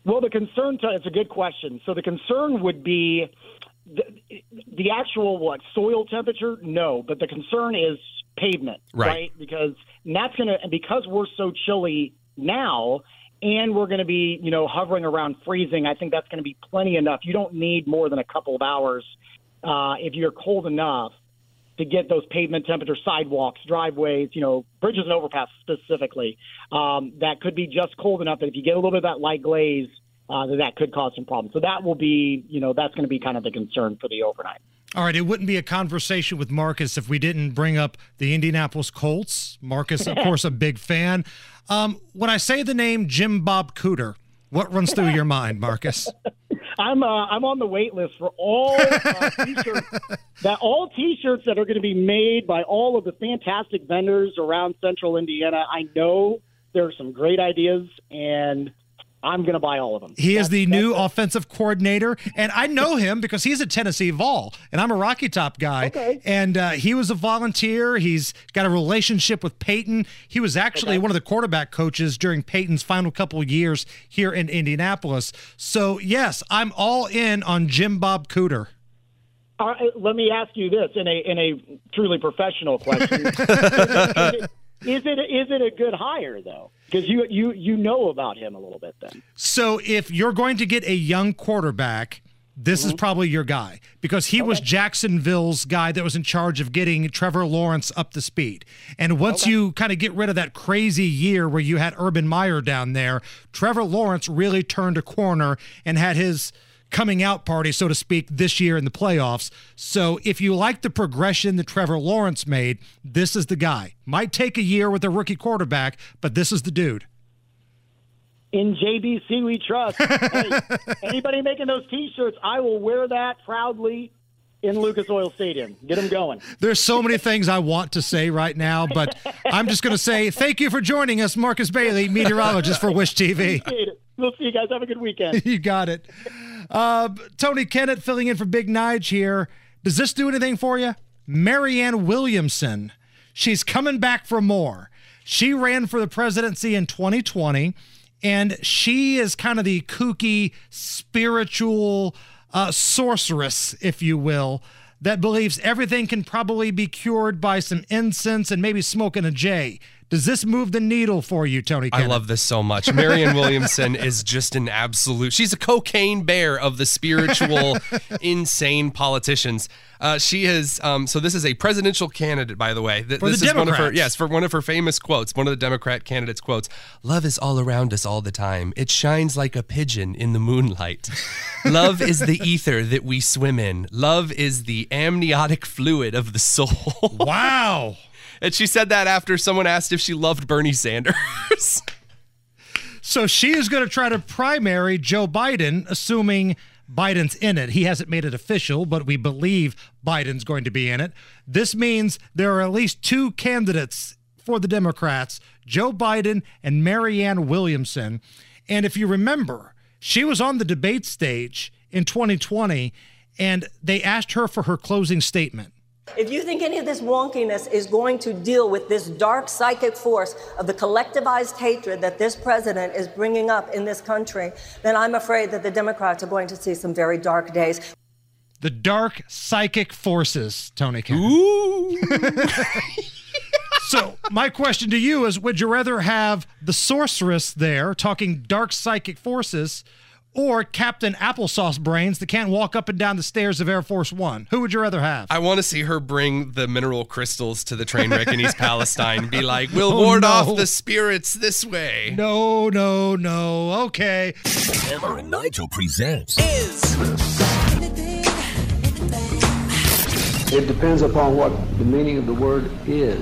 Well, the concern to, it's a good question. So the concern would be the, the actual what soil temperature? No, but the concern is pavement,
Right.
Because and that's gonna and because we're so chilly now, and we're going to be, you know, hovering around freezing, I think that's going to be plenty enough. You don't need more than a couple of hours uh, if you're cold enough to get those pavement temperature sidewalks, driveways, you know, bridges and overpass specifically. Um, that could be just cold enough that if you get a little bit of that light glaze, uh, that that could cause some problems. So that will be, you know, that's going to be kind of the concern for the overnight.
All right, it wouldn't be a conversation with Marcus if we didn't bring up the Indianapolis Colts. Marcus, of course, a big fan. Um, when I say the name Jim Bob Cooter, what runs through your mind, Marcus?
I'm uh, I'm on the wait list for all uh, t-shirts that all T-shirts that are going to be made by all of the fantastic vendors around Central Indiana. I know there are some great ideas, and I'm going to buy all of them.
He is the new offensive coordinator, and I know him because he's a Tennessee Vol, and I'm a Rocky Top guy.
Okay.
And uh, he was a volunteer. He's got a relationship with Peyton. He was actually one of the quarterback coaches during Peyton's final couple of years here in Indianapolis. So yes, I'm all in on Jim Bob Cooter.
All right, let me ask you this in a in a truly professional question: is, it, is it a good hire though? Because you you you know about him a little bit then.
So if you're going to get a young quarterback, this is mm-hmm. probably your guy because he was Jacksonville's guy that was in charge of getting Trevor Lawrence up to speed. And once you kind of get rid of that crazy year where you had Urban Meyer down there, Trevor Lawrence really turned a corner and had his coming out party, so to speak, this year in the playoffs. So if you like the progression that Trevor Lawrence made, this is the guy. Might take a year with a rookie quarterback, but this is the dude.
In JBC, we trust. hey, anybody making those T-shirts, I will wear that proudly in Lucas Oil Stadium. Get them going.
There's so many things I want to say right now, but I'm just going to say thank you for joining us, Marcus Bailey, meteorologist for Wish TV.
We'll see you guys. Have a good weekend.
you got it. Uh, Tony Kinnett filling in for Big Nige here. Does this do anything for you? Marianne Williamson. She's coming back for more. She ran for the presidency in 2020, and she is kind of the kooky, spiritual uh, sorceress, if you will, that believes everything can probably be cured by some incense and maybe smoking a J. Does this move the needle for you, Tony?
I love this so much. Marianne Williamson is just an absolute. She's a cocaine bear of the spiritual, insane politicians. Uh, she is. Um, so this is a presidential candidate, by the way. Th-
For the
this is one of her.
Democrats.
Yes, for one of her famous quotes. One of the Democrat candidates' quotes: "Love is all around us all the time. It shines like a pigeon in the moonlight. Love is the ether that we swim in. Love is the amniotic fluid of the soul."
Wow.
And she said that after someone asked if she loved Bernie Sanders.
So she is going to try to primary Joe Biden, assuming Biden's in it. He hasn't made it official, but we believe Biden's going to be in it. This means there are at least two candidates for the Democrats Joe Biden and Marianne Williamson. And if you remember, she was on the debate stage in 2020, and they asked her for her closing statement.
If you think any of this wonkiness is going to deal with this dark psychic force of the collectivized hatred that this president is bringing up in this country, then I'm afraid that the Democrats are going to see some very dark days.
The dark psychic forces, Tony Kennedy.
Ooh.
so, my question to you is Would you rather have the sorceress there talking dark psychic forces or Captain Applesauce Brains that can't walk up and down the stairs of Air Force One? Who would you rather have?
I want to see her bring the mineral crystals to the train wreck in East Palestine. Be like, we'll
Oh,
ward
no.
off the spirits this way.
No, no, no. Okay.
Hammer and Nigel presents Is.
It depends upon what the meaning of the word is.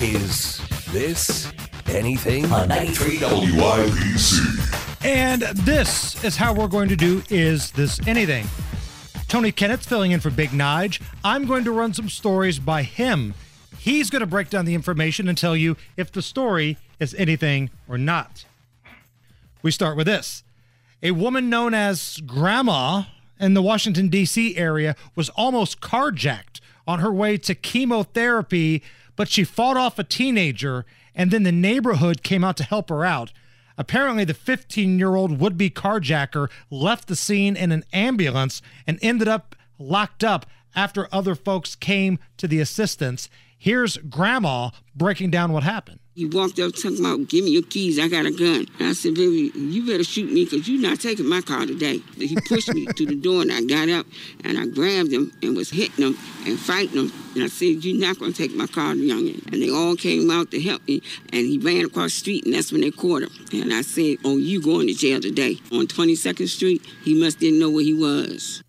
Is This Anything on 93 WIBC.
And this is how we're going to do Is This Anything? Tony Kinnett's filling in for Big Nige. I'm going to run some stories by him. He's going to break down the information and tell you if the story is anything or not. We start with this. A woman known as Grandma in the Washington, D.C. area was almost carjacked on her way to chemotherapy, but she fought off a teenager, and then the neighborhood came out to help her out. Apparently, the 15 year old would be carjacker left the scene in an ambulance and ended up locked up after other folks came to the assistance. Here's Grandma breaking down what happened.
He walked up talking about, give me your keys, I got a gun. And I said, baby, you better shoot me because you're not taking my car today. He pushed me to the door and I got up and I grabbed him and was hitting him and fighting him. And I said, you're not going to take my car, youngin. And they all came out to help me and he ran across the street and that's when they caught him. And I said, oh, you going to jail today. On 22nd Street, he must didn't know where he was.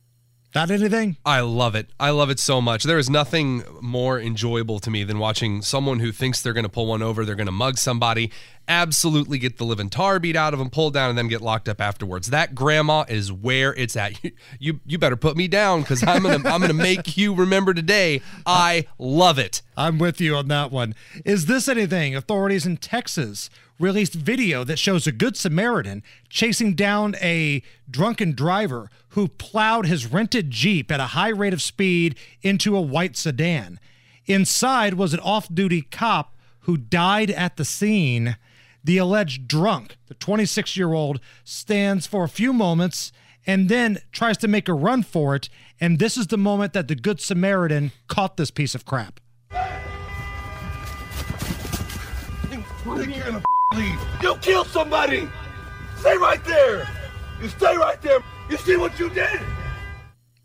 Not anything?
I love it. I love it so much. There is nothing more enjoyable to me than watching someone who thinks they're going to pull one over, they're going to mug somebody, absolutely get the living tar beat out of them, pulled down, and then get locked up afterwards. That grandma is where it's at. You you, you better put me down because I'm gonna I'm gonna make you remember today. I love it.
I'm with you on that one. Is this anything? Authorities in Texas released video that shows a good Samaritan chasing down a drunken driver who plowed his rented Jeep at a high rate of speed into a white sedan. Inside was an off duty cop who died at the scene. The alleged drunk, the 26 year old, stands for a few moments and then tries to make a run for it. And this is the moment that the Good Samaritan caught this piece of crap.
You killed somebody! Stay right there! You stay right there! You see what you did?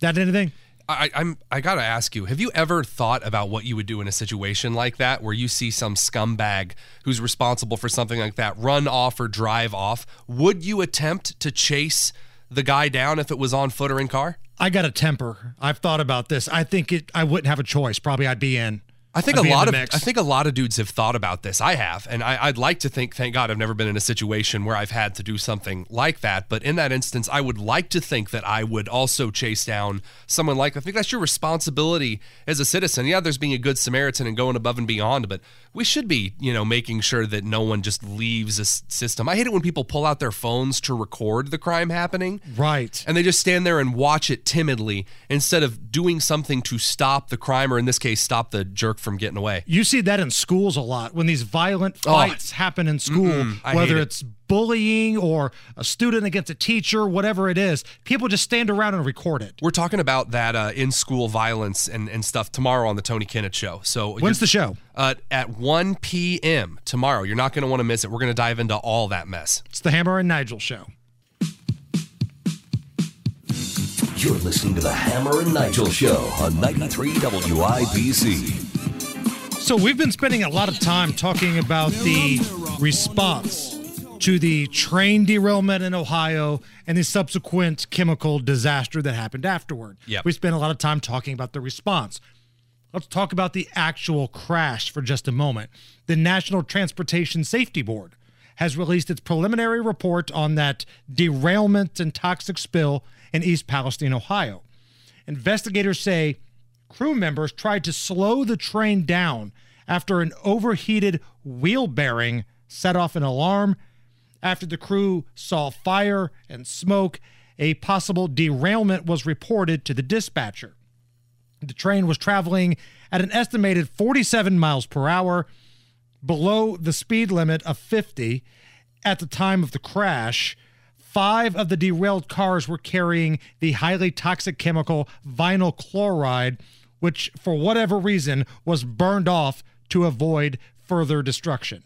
That anything?
I, I'm. I gotta ask you: Have you ever thought about what you would do in a situation like that, where you see some scumbag who's responsible for something like that run off or drive off? Would you attempt to chase the guy down if it was on foot or in car?
I got a temper. I've thought about this. I think it. I wouldn't have a choice. Probably, I'd be in.
I think
I'd
a lot of
mix.
I think a lot of dudes have thought about this. I have, and I, I'd like to think. Thank God, I've never been in a situation where I've had to do something like that. But in that instance, I would like to think that I would also chase down someone like. I think that's your responsibility as a citizen. Yeah, there's being a good Samaritan and going above and beyond, but we should be, you know, making sure that no one just leaves a system. I hate it when people pull out their phones to record the crime happening.
Right.
And they just stand there and watch it timidly instead of doing something to stop the crime, or in this case, stop the jerk from getting away.
You see that in schools a lot when these violent
Oh.
fights happen in school, whether
it.
it's bullying or a student against a teacher, whatever it is. People just stand around and record it.
We're talking about that uh, in school violence and, and stuff tomorrow on the Tony Kinnett show. So
When's the show?
Uh, at 1 p.m. tomorrow. You're not going to want to miss it. We're going to dive into all that mess.
It's the Hammer and Nigel show.
You're listening to the Hammer and Nigel Show on 93 WIBC.
So we've been spending a lot of time talking about the response to the train derailment in Ohio and the subsequent chemical disaster that happened afterward.
Yep.
We spent a lot of time talking about the response. Let's talk about the actual crash for just a moment. The National Transportation Safety Board has released its preliminary report on that derailment and toxic spill in East Palestine, Ohio. Investigators say crew members tried to slow the train down after an overheated wheel bearing set off an alarm. After the crew saw fire and smoke, a possible derailment was reported to the dispatcher. The train was traveling at an estimated 47 miles per hour, below the speed limit of 50 at the time of the crash. Five of the derailed cars were carrying the highly toxic chemical vinyl chloride, which, for whatever reason, was burned off to avoid further destruction.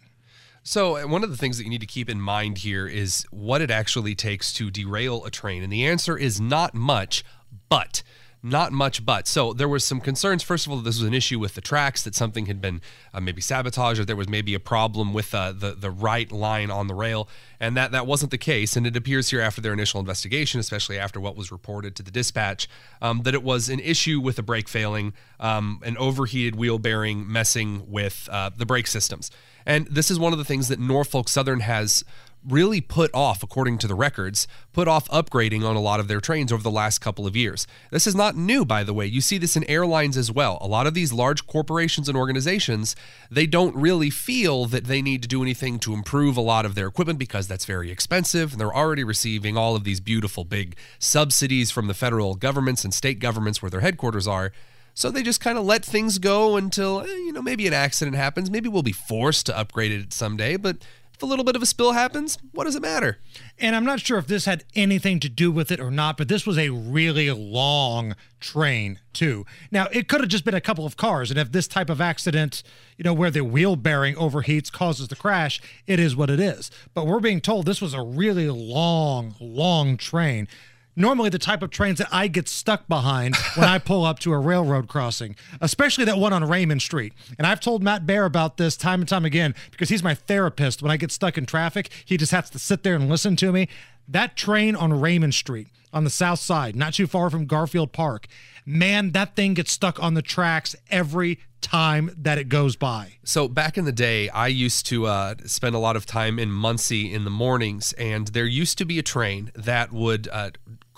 So, uh, one of the things that you need to keep in mind here is what it actually takes to derail a train. And the answer is not much, but not much but. So, there was some concerns. First of all, this was an issue with the tracks that something had been uh, maybe sabotaged or there was maybe a problem with uh, the, the right line on the rail. And that, that wasn't the case. And it appears here after their initial investigation, especially after what was reported to the dispatch, um, that it was an issue with the brake failing, um, an overheated wheel bearing messing with uh, the brake systems. And this is one of the things that Norfolk Southern has really put off, according to the records, put off upgrading on a lot of their trains over the last couple of years. This is not new, by the way. You see this in airlines as well. A lot of these large corporations and organizations, they don't really feel that they need to do anything to improve a lot of their equipment because that's very expensive. And they're already receiving all of these beautiful big subsidies from the federal governments and state governments where their headquarters are. So they just kind of let things go until, eh, you know, maybe an accident happens. Maybe we'll be forced to upgrade it someday, but A little bit of a spill happens, what does it matter?
And I'm not sure if this had anything to do with it or not, but this was a really long train, too. Now, it could have just been a couple of cars. And if this type of accident, you know, where the wheel bearing overheats causes the crash, it is what it is. But we're being told this was a really long, long train. Normally, the type of trains that I get stuck behind when I pull up to a railroad crossing, especially that one on Raymond Street. And I've told Matt Bear about this time and time again because he's my therapist. When I get stuck in traffic, he just has to sit there and listen to me. That train on Raymond Street on the south side, not too far from Garfield Park, man, that thing gets stuck on the tracks every time that it goes by.
So back in the day, I used to uh, spend a lot of time in Muncie in the mornings, and there used to be a train that would uh,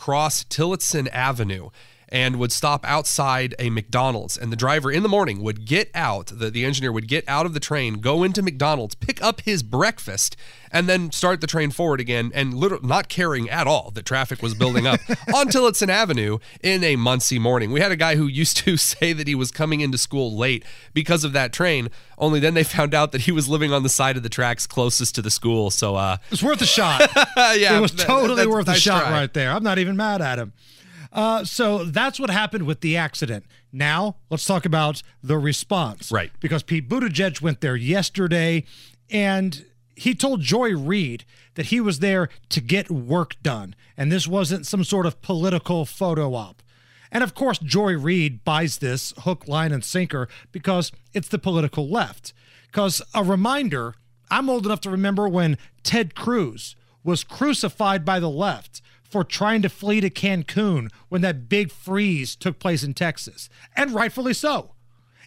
cross Tillotson Avenue and would stop outside a McDonald's. And the driver in the morning would get out, the, the engineer would get out of the train, go into McDonald's, pick up his breakfast, and then start the train forward again, and literally not caring at all that traffic was building up on Tillotson Avenue in a Muncie morning. We had a guy who used to say that he was coming into school late because of that train, only then they found out that he was living on the side of the tracks closest to the school. So uh,
it was worth a shot.
yeah,
it was totally
that's-
worth a
nice
shot
try.
right there. I'm not even mad at him. Uh, so that's what happened with the accident. Now let's talk about the response.
Right.
Because Pete Buttigieg went there yesterday and he told Joy Reid that he was there to get work done. And this wasn't some sort of political photo op. And of course, Joy Reid buys this hook, line, and sinker because it's the political left. Because a reminder, I'm old enough to remember when Ted Cruz was crucified by the left for trying to flee to Cancun when that big freeze took place in Texas, and rightfully so.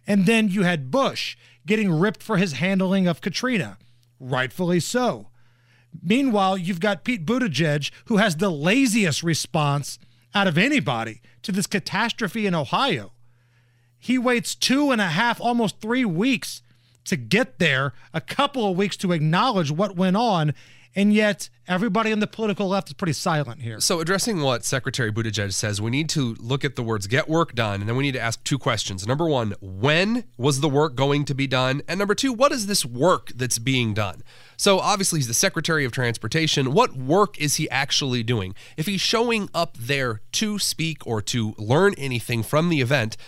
And then you had Bush getting ripped for his handling of Katrina, rightfully so. Meanwhile, you've got Pete Buttigieg, who has the laziest response out of anybody to this catastrophe in Ohio. He waits two and a half, almost three weeks to get there, a couple of weeks to acknowledge what went on, and yet everybody on the political left is pretty silent here.
So, addressing what Secretary Buttigieg says, we need to look at the words get work done, and then we need to ask two questions. Number one, when was the work going to be done? And number two, what is this work that's being done? So, obviously, he's the Secretary of Transportation. What work is he actually doing? If he's showing up there to speak or to learn anything from the event,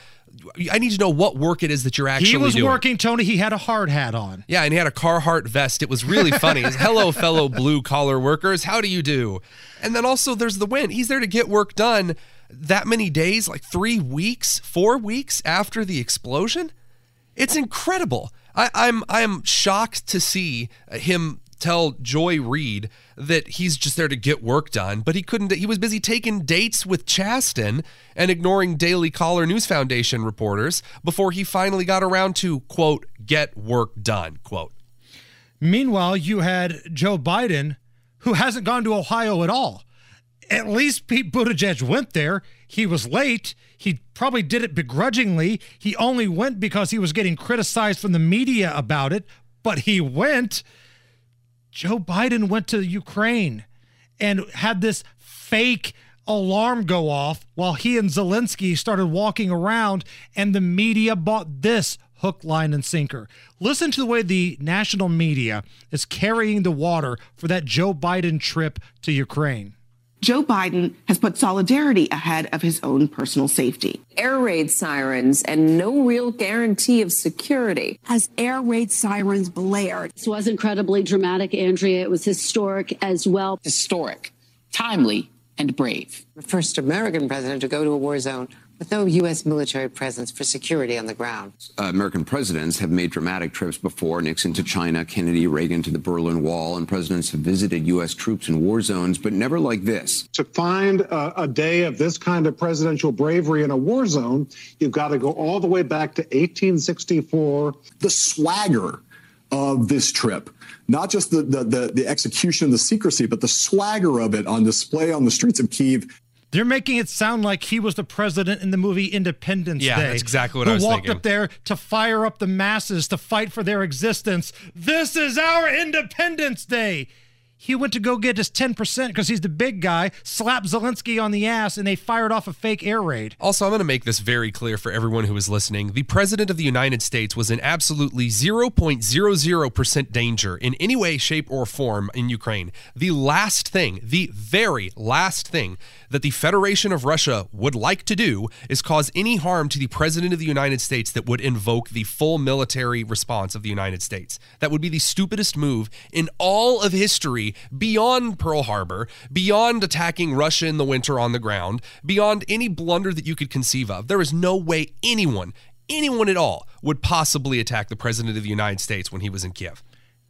I need to know what work it is that you're actually doing.
he was
doing.
working, Tony. He had a hard hat on.
Yeah, and he had a Carhartt vest. It was really funny. It's, Hello, fellow blue collar workers. How do you do? And then also there's the win. He's there to get work done that many days, like three weeks, four weeks after the explosion. It's incredible. I, I'm I'm shocked to see him tell Joy Reid that he's just there to get work done, but he couldn't. He was busy taking dates with Chasten and ignoring Daily Caller News Foundation reporters before he finally got around to quote get work done quote.
Meanwhile, you had Joe Biden, who hasn't gone to Ohio at all. At least Pete Buttigieg went there. He was late. He probably did it begrudgingly. He only went because he was getting criticized from the media about it, but he went. Joe Biden went to Ukraine and had this fake alarm go off while he and Zelensky started walking around, and the media bought this hook, line, and sinker. Listen to the way the national media is carrying the water for that Joe Biden trip to Ukraine.
Joe Biden has put solidarity ahead of his own personal safety.
Air raid sirens and no real guarantee of security.
As air raid sirens blared.
This was incredibly dramatic, Andrea. It was historic as well.
Historic, timely, and brave.
The first American president to go to a war zone with no U.S. military presence for security on the ground.
Uh, American presidents have made dramatic trips before Nixon to China, Kennedy, Reagan to the Berlin Wall, and presidents have visited U.S. troops in war zones, but never like this.
To find a, a day of this kind of presidential bravery in a war zone, you've got to go all the way back to 1864.
The swagger of this trip not just the, the the the execution the secrecy but the swagger of it on display on the streets of kiev
They're making it sound like he was the president in the movie Independence
Yeah,
Day.
that's exactly what
who
I was
walked
thinking.
up there to fire up the masses to fight for their existence. This is our Independence Day. He went to go get his 10% because he's the big guy, slapped Zelensky on the ass, and they fired off a fake air raid.
Also, I'm going to make this very clear for everyone who is listening. The President of the United States was in absolutely 0.00% danger in any way, shape, or form in Ukraine. The last thing, the very last thing that the Federation of Russia would like to do is cause any harm to the President of the United States that would invoke the full military response of the United States. That would be the stupidest move in all of history beyond Pearl Harbor, beyond attacking Russia in the winter on the ground, beyond any blunder that you could conceive of. There is no way anyone, anyone at all, would possibly attack the President of the United States when he was in Kiev.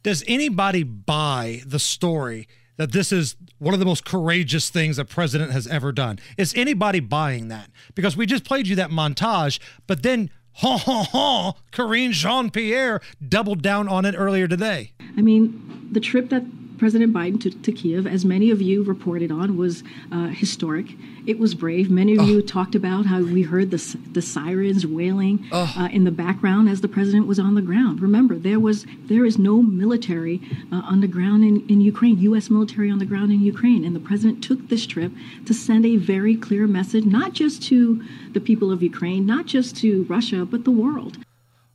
Does anybody buy the story that this is one of the most courageous things a president has ever done. Is anybody buying that? Because we just played you that montage, but then ha ha ha, Karine Jean Pierre doubled down on it earlier today.
I mean, the trip that President Biden to, to Kiev, as many of you reported on, was uh, historic. It was brave. Many of oh. you talked about how we heard the, the sirens wailing oh. uh, in the background as the president was on the ground. Remember, there was there is no military uh, on the ground in, in Ukraine, U.S. military on the ground in Ukraine, and the president took this trip to send a very clear message, not just to the people of Ukraine, not just to Russia, but the world.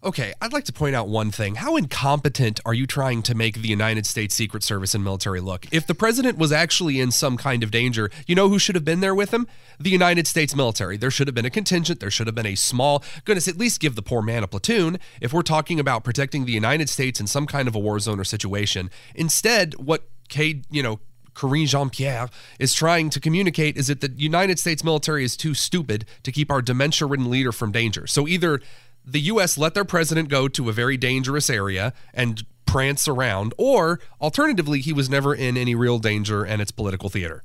Okay, I'd like to point out one thing. How incompetent are you trying to make the United States Secret Service and military look? If the president was actually in some kind of danger, you know who should have been there with him? The United States military. There should have been a contingent. There should have been a small, goodness, at least give the poor man a platoon if we're talking about protecting the United States in some kind of a war zone or situation. Instead, what K, you know, Karine Jean Pierre is trying to communicate is that the United States military is too stupid to keep our dementia ridden leader from danger. So either the U.S. let their president go to a very dangerous area and prance around, or alternatively, he was never in any real danger and it's political theater.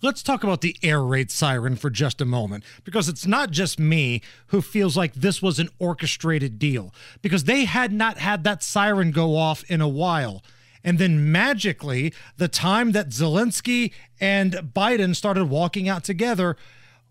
Let's talk about the air raid siren for just a moment, because it's not just me who feels like this was an orchestrated deal, because they had not had that siren go off in a while. And then magically, the time that Zelensky and Biden started walking out together,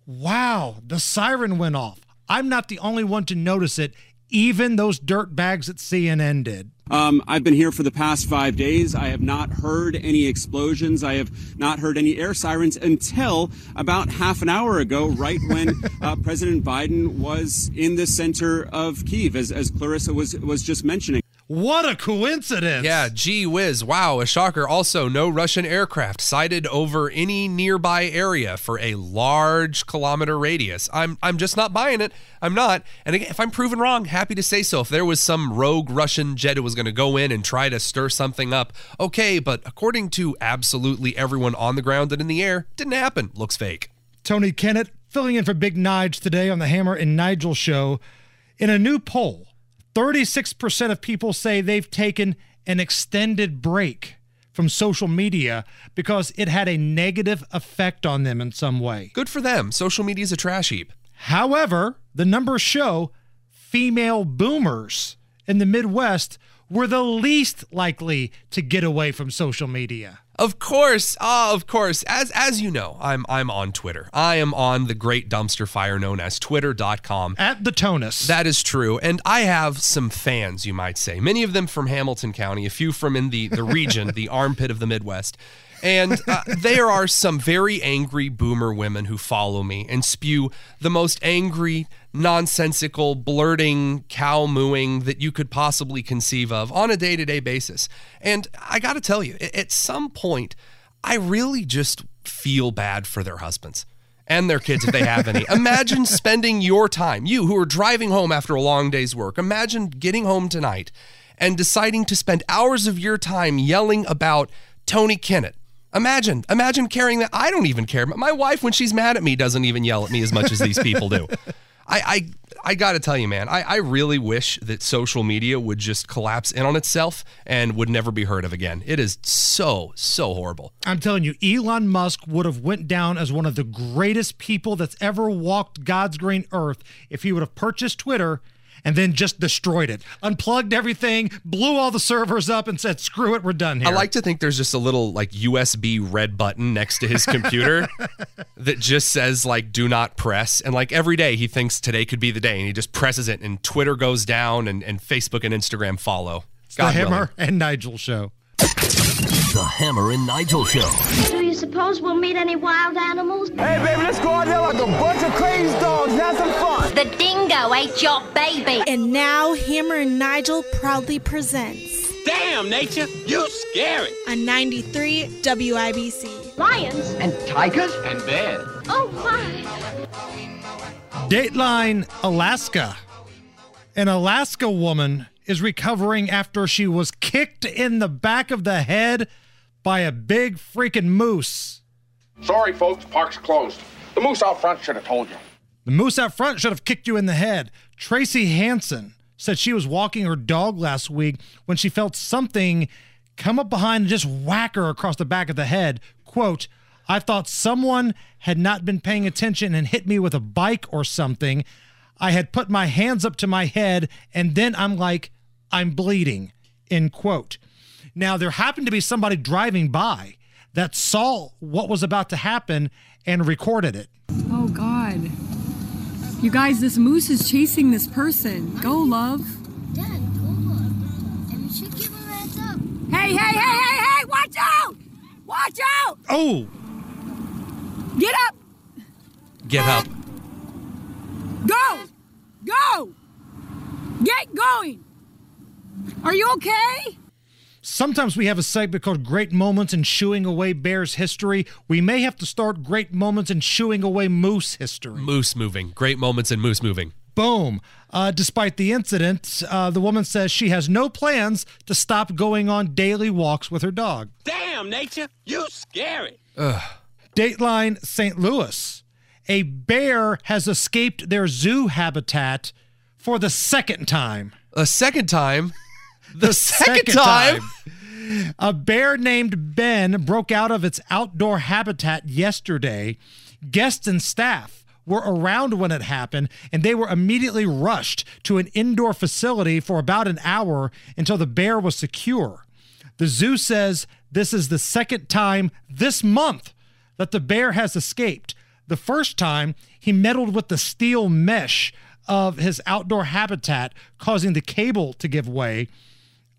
wow, the siren went off. I'm not the only one to notice it. Even those dirt bags at CNN did.
Um, I've been here for the past five days. I have not heard any explosions. I have not heard any air sirens until about half an hour ago, right when uh, President Biden was in the center of Kiev, as, as Clarissa was was just mentioning.
What a coincidence.
Yeah, gee whiz. Wow, a shocker. Also, no Russian aircraft sighted over any nearby area for a large kilometer radius. I'm I'm just not buying it. I'm not. And again, if I'm proven wrong, happy to say so. If there was some rogue Russian jet who was going to go in and try to stir something up, okay, but according to absolutely everyone on the ground and in the air, didn't happen. Looks fake.
Tony Kinnett filling in for Big Nige today on the Hammer and Nigel show. In a new poll, 36% of people say they've taken an extended break from social media because it had a negative effect on them in some way.
Good for them. Social media is a trash heap.
However, the numbers show female boomers in the Midwest were the least likely to get away from social media.
Of course, uh, of course. As as you know, I'm I'm on Twitter. I am on the great dumpster fire known as twitter.com.
At the Tonus.
That is true. And I have some fans, you might say. Many of them from Hamilton County, a few from in the, the region, the armpit of the Midwest. And uh, there are some very angry boomer women who follow me and spew the most angry, nonsensical, blurting, cow mooing that you could possibly conceive of on a day to day basis. And I got to tell you, at some point, I really just feel bad for their husbands and their kids if they have any. imagine spending your time, you who are driving home after a long day's work, imagine getting home tonight and deciding to spend hours of your time yelling about Tony Kinnett Imagine, imagine carrying that. I don't even care. My wife, when she's mad at me, doesn't even yell at me as much as these people do. I, I, I got to tell you, man, I, I really wish that social media would just collapse in on itself and would never be heard of again. It is so, so horrible.
I'm telling you, Elon Musk would have went down as one of the greatest people that's ever walked God's green earth if he would have purchased Twitter and then just destroyed it, unplugged everything, blew all the servers up, and said, "Screw it, we're done here."
I like to think there's just a little like USB red button next to his computer that just says like "Do not press," and like every day he thinks today could be the day, and he just presses it, and Twitter goes down, and, and Facebook and Instagram follow.
It's God the Hammer willing. and Nigel show.
The Hammer and Nigel Show.
Do you suppose we'll meet any wild animals?
Hey, baby, let's go out there like a bunch of crazy dogs and have some fun.
The dingo ate your baby.
And now Hammer and Nigel proudly presents
Damn, nature, you scary.
on 93 WIBC.
Lions?
And tigers? And bears.
Oh, my.
Dateline Alaska. An Alaska woman is recovering after she was kicked in the back of the head by a big freaking moose.
Sorry, folks, park's closed. The moose out front should have told you.
The moose out front should have kicked you in the head. Tracy Hansen said she was walking her dog last week when she felt something come up behind and just whack her across the back of the head. Quote, I thought someone had not been paying attention and hit me with a bike or something. I had put my hands up to my head and then I'm like, I'm bleeding. End quote. Now, there happened to be somebody driving by that saw what was about to happen and recorded it.
Oh God. You guys, this moose is chasing this person. Go, love.
Dad, go on. And you should give him a heads up.
Hey, hey, hey, hey, hey! Watch out! Watch out!
Oh,
Get up!
Get up.
Go! Go! Get going! Are you okay?
Sometimes we have a segment called Great Moments in Shooing Away Bears History. We may have to start Great Moments in Shooing Away Moose History.
Moose moving. Great moments in moose moving.
Boom. Uh, despite the incident, uh, the woman says she has no plans to stop going on daily walks with her dog.
Damn, nature, you scary.
Ugh.
Dateline St. Louis. A bear has escaped their zoo habitat for the second time.
A second time? The, second, time?
A bear named Ben broke out of its outdoor habitat yesterday. Guests and staff were around when it happened, and they were immediately rushed to an indoor facility for about an hour until the bear was secure. The zoo says this is the second time this month that the bear has escaped. The first time, he meddled with the steel mesh of his outdoor habitat, causing the cable to give way.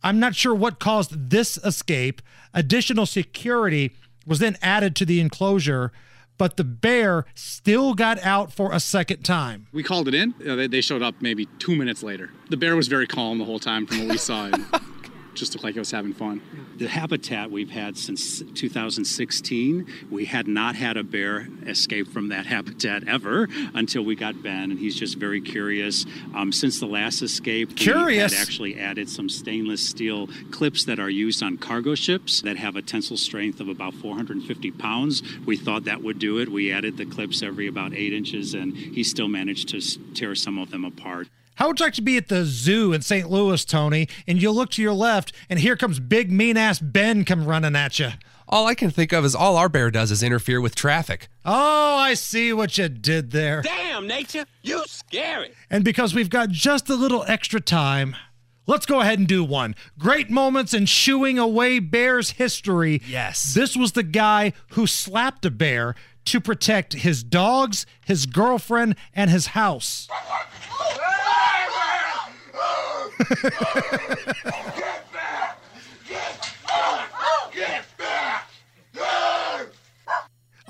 I'm not sure what caused this escape. Additional security was then added to the enclosure, but the bear still got out for a second time.
We called it in. Uh, they, they showed up maybe two minutes later. The bear was very calm the whole time from what we saw. Just looked like it was having fun.
The habitat we've had since 2016, we had not had a bear escape from that habitat ever until we got Ben, and he's just very curious. Um, since the last escape, we
Curious?
had actually added some stainless steel clips that are used on cargo ships that have a tensile strength of about 450 pounds. We thought that would do it. We added the clips every about eight inches, and he still managed to tear some of them apart.
How would you like to be at the zoo in St. Louis, Tony, and you look to your left, and here comes big mean ass Ben come running at you?
All I can think of is all our bear does is interfere with traffic.
Oh, I see what you did there.
Damn, nature, you scary.
And because we've got just a little extra time, let's go ahead and do one. Great moments in shooing away bears history.
Yes.
This was the guy who slapped a bear to protect his dogs, his girlfriend, and his house.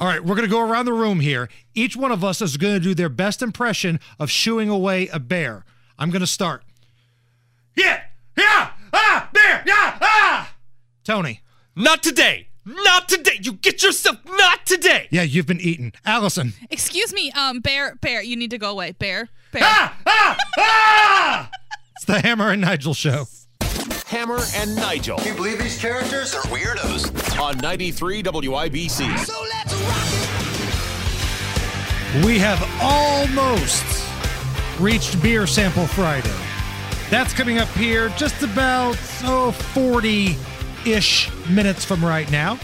All right, we're going to go around the room here. Each one of us is going to do their best impression of shooing away a bear. I'm going to start. Yeah, yeah, ah, bear, yeah, ah. Tony.
Not today. Not today. You get yourself not today.
Yeah, you've been eaten. Allison.
Excuse me, um, Bear, Bear, you need to go away. Bear, Bear.
It's the Hammer and Nigel show.
Hammer and Nigel.
Can you believe these characters are weirdos?
On 93 WIBC. So let's rock it!
We have almost reached Beer Sample Friday. That's coming up here just about oh 40 ish minutes from right now.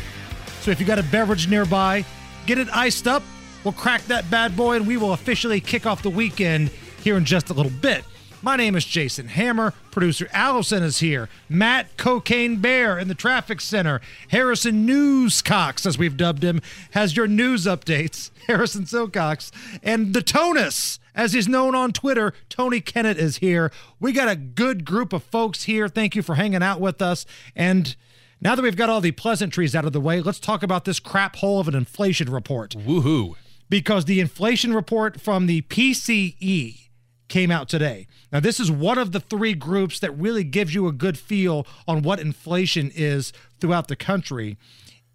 So if you got a beverage nearby, get it iced up. We'll crack that bad boy and we will officially kick off the weekend here in just a little bit. My name is Jason Hammer. Producer Allison is here. Matt Cocaine Bear in the traffic center. Harrison Newscox, as we've dubbed him, has your news updates. Harrison Silcox. And the Tonus, as he's known on Twitter, Tony Kinnett is here. We got a good group of folks here. Thank you for hanging out with us. And Now that we've got all the pleasantries out of the way, let's talk about this crap hole of an inflation report.
Woohoo.
Because the inflation report from the PCE came out today. Now, this is one of the three groups that really gives you a good feel on what inflation is throughout the country.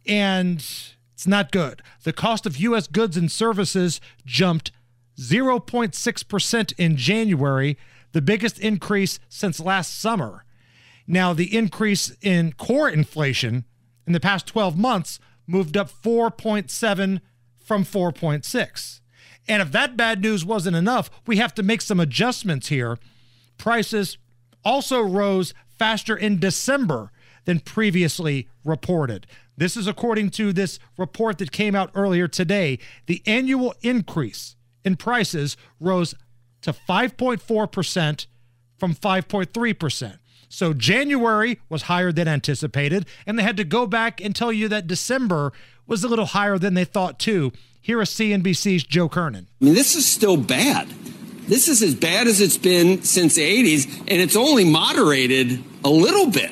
And it's not good. The cost of U.S. goods and services jumped 0.6% in January, the biggest increase since last summer. Now, the increase in core inflation in the past 12 months moved up 4.7 from 4.6. And if that bad news wasn't enough, we have to make some adjustments here. Prices also rose faster in December than previously reported. This is according to this report that came out earlier today. The annual increase in prices rose to 5.4% from 5.3%. So January was higher than anticipated, and they had to go back and tell you that December was a little higher than they thought too. Here is CNBC's Joe Kernan.
I mean, this is still bad. This is as bad as it's been since the 80s, and it's only moderated a little bit.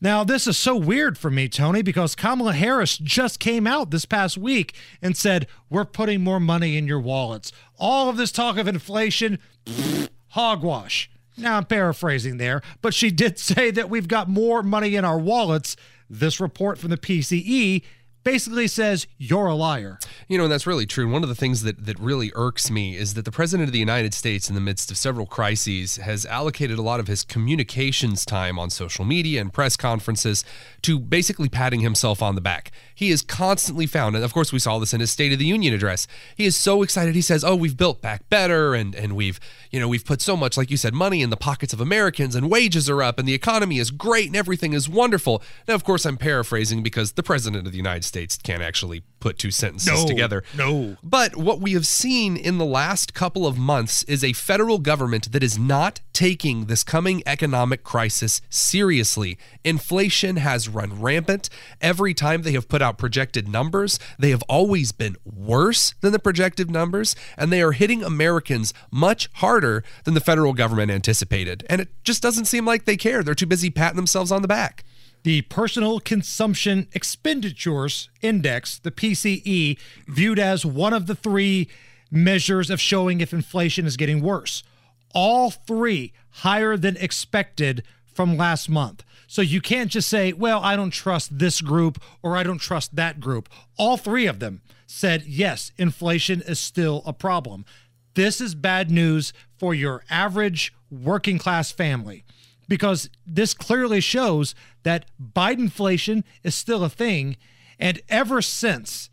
Now, this is so weird for me, Tony, because Kamala Harris just came out this past week and said, We're putting more money in your wallets. All of this talk of inflation, pfft, hogwash. Now, I'm paraphrasing there, but she did say that we've got more money in our wallets. This report from the PCE basically says you're a liar.
You know, and that's really true. And one of the things that, that really irks me is that the President of the United States, in the midst of several crises, has allocated a lot of his communications time on social media and press conferences to basically patting himself on the back. He is constantly found, and of course, we saw this in his State of the Union address. He is so excited. He says, Oh, we've built back better, and, and we've, you know, we've put so much, like you said, money in the pockets of Americans, and wages are up, and the economy is great, and everything is wonderful. Now, of course, I'm paraphrasing because the President of the United States can't actually put two sentences
No,
together.
no.
But what we have seen in the last couple of months is a federal government that is not taking this coming economic crisis seriously. Inflation has run rampant. Every time they have put out projected numbers, they have always been worse than the projected numbers, and they are hitting Americans much harder than the federal government anticipated. And it just doesn't seem like they care. They're too busy patting themselves on the back.
The Personal Consumption Expenditures Index, the PCE, viewed as one of the three measures of showing if inflation is getting worse. All three higher than expected from last month. So you can't just say, well, I don't trust this group or I don't trust that group. All three of them said, yes, inflation is still a problem. This is bad news for your average working class family because this clearly shows that Bidenflation is still a thing. And ever since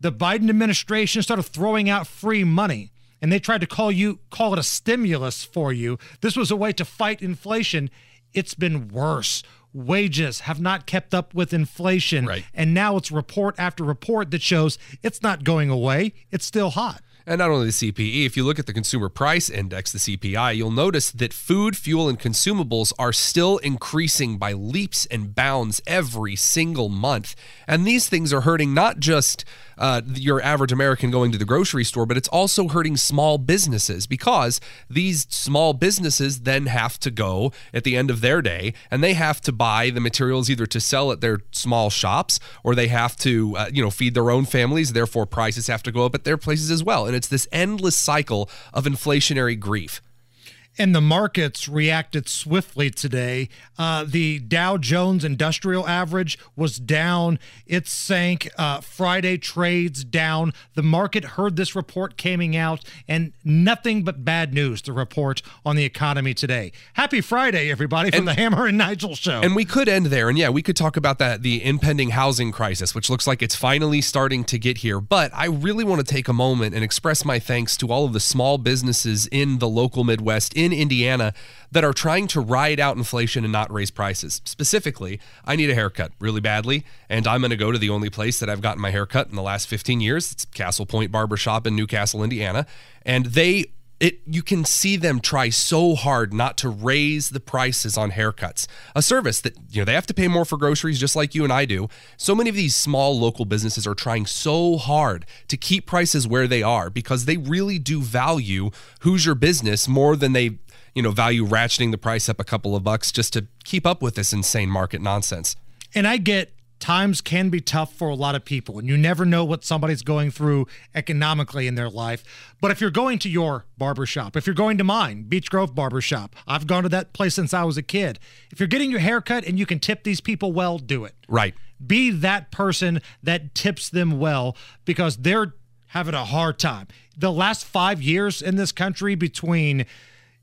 the Biden administration started throwing out free money and they tried to call you call it a stimulus for you, this was a way to fight inflation. It's been worse. Wages have not kept up with inflation.
Right.
And now it's report after report that shows it's not going away. It's still hot.
And not only the CPE, if you look at the Consumer Price Index, the CPI, you'll notice that food, fuel, and consumables are still increasing by leaps and bounds every single month. And these things are hurting not just uh, your average American going to the grocery store, but it's also hurting small businesses because these small businesses then have to go at the end of their day and they have to buy the materials either to sell at their small shops or they have to, uh, you know, feed their own families. Therefore, prices have to go up at their places as well. And it's this endless cycle of inflationary grief.
And the markets reacted swiftly today. Uh, the Dow Jones Industrial Average was down. It sank. Uh, Friday trades down. The market heard this report coming out, and nothing but bad news to report on the economy today. Happy Friday, everybody, from
And-
the Hammer and Nigel Show.
And we could end there. And yeah, we could talk about that the impending housing crisis, which looks like it's finally starting to get here. But I really want to take a moment and express my thanks to all of the small businesses in the local Midwest, in Indiana, that are trying to ride out inflation and not raise prices. Specifically, I need a haircut really badly, and I'm going to go to the only place that I've gotten my haircut in the last 15 years. It's Castle Point Barbershop in Newcastle, Indiana. And they it you can see them try so hard not to raise the prices on haircuts a service that you know they have to pay more for groceries just like you and I do. So many of these small local businesses are trying so hard to keep prices where they are because they really do value who's your business more than they you know value ratcheting the price up a couple of bucks just to keep up with this insane market nonsense.
And I get times can be tough for a lot of people, and you never know what somebody's going through economically in their life. But if you're going to your barbershop, if you're going to mine, Beech Grove Barbershop, I've gone to that place since I was a kid. If you're getting your hair cut and you can tip these people well, do it.
Right.
Be that person that tips them well because they're having a hard time. The last five years in this country between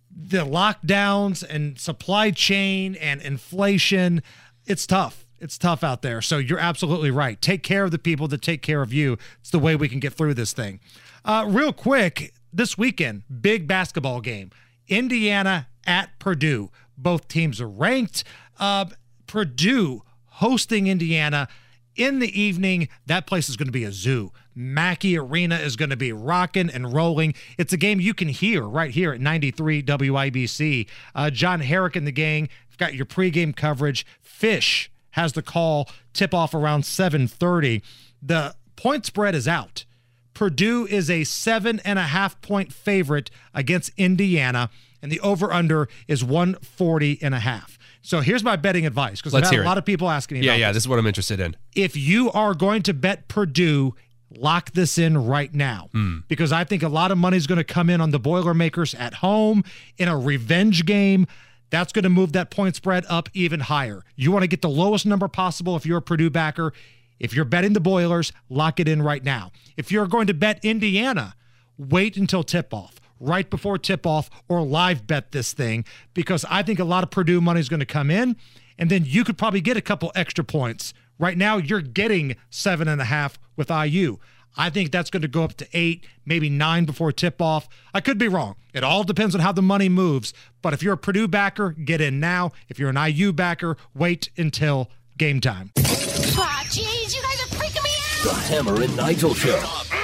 the lockdowns and supply chain and inflation, it's tough. It's tough out there. So you're absolutely right. Take care of the people that take care of you. It's the way we can get through this thing. Uh, real quick, this weekend, big basketball game. Indiana at Purdue. Both teams are ranked. Uh, Purdue hosting Indiana in the evening. That place is going to be a zoo. Mackey Arena is going to be rocking and rolling. It's a game you can hear right here at 93 WIBC. Uh, John Herrick and the gang have got your pregame coverage. Fish has the call tip off around 7:30. The point spread is out. Purdue is a seven and a half point favorite against Indiana, and the over under is 140 and a half. So here's my betting advice because I've had a
it.
lot of people asking me
Yeah, yeah.
this.
This is what I'm interested in.
If you are going to bet Purdue, lock this in right now
Hmm.
because I think a lot of money is going to come in on the Boilermakers at home in a revenge game. That's going to move that point spread up even higher. You want to get the lowest number possible if you're a Purdue backer. If you're betting the Boilers, lock it in right now. If you're going to bet Indiana, wait until tip off, right before tip off, or live bet this thing because I think a lot of Purdue money is going to come in, and then you could probably get a couple extra points. Right now, you're getting seven and a half with IU. I think that's going to go up to eight, maybe nine before tip off. I could be wrong. It all depends on how the money moves. But if you're a Purdue backer, get in now. If you're an IU backer, wait until game time.
Aw, jeez, you guys are freaking me out.
The Hammer and Nigel Show.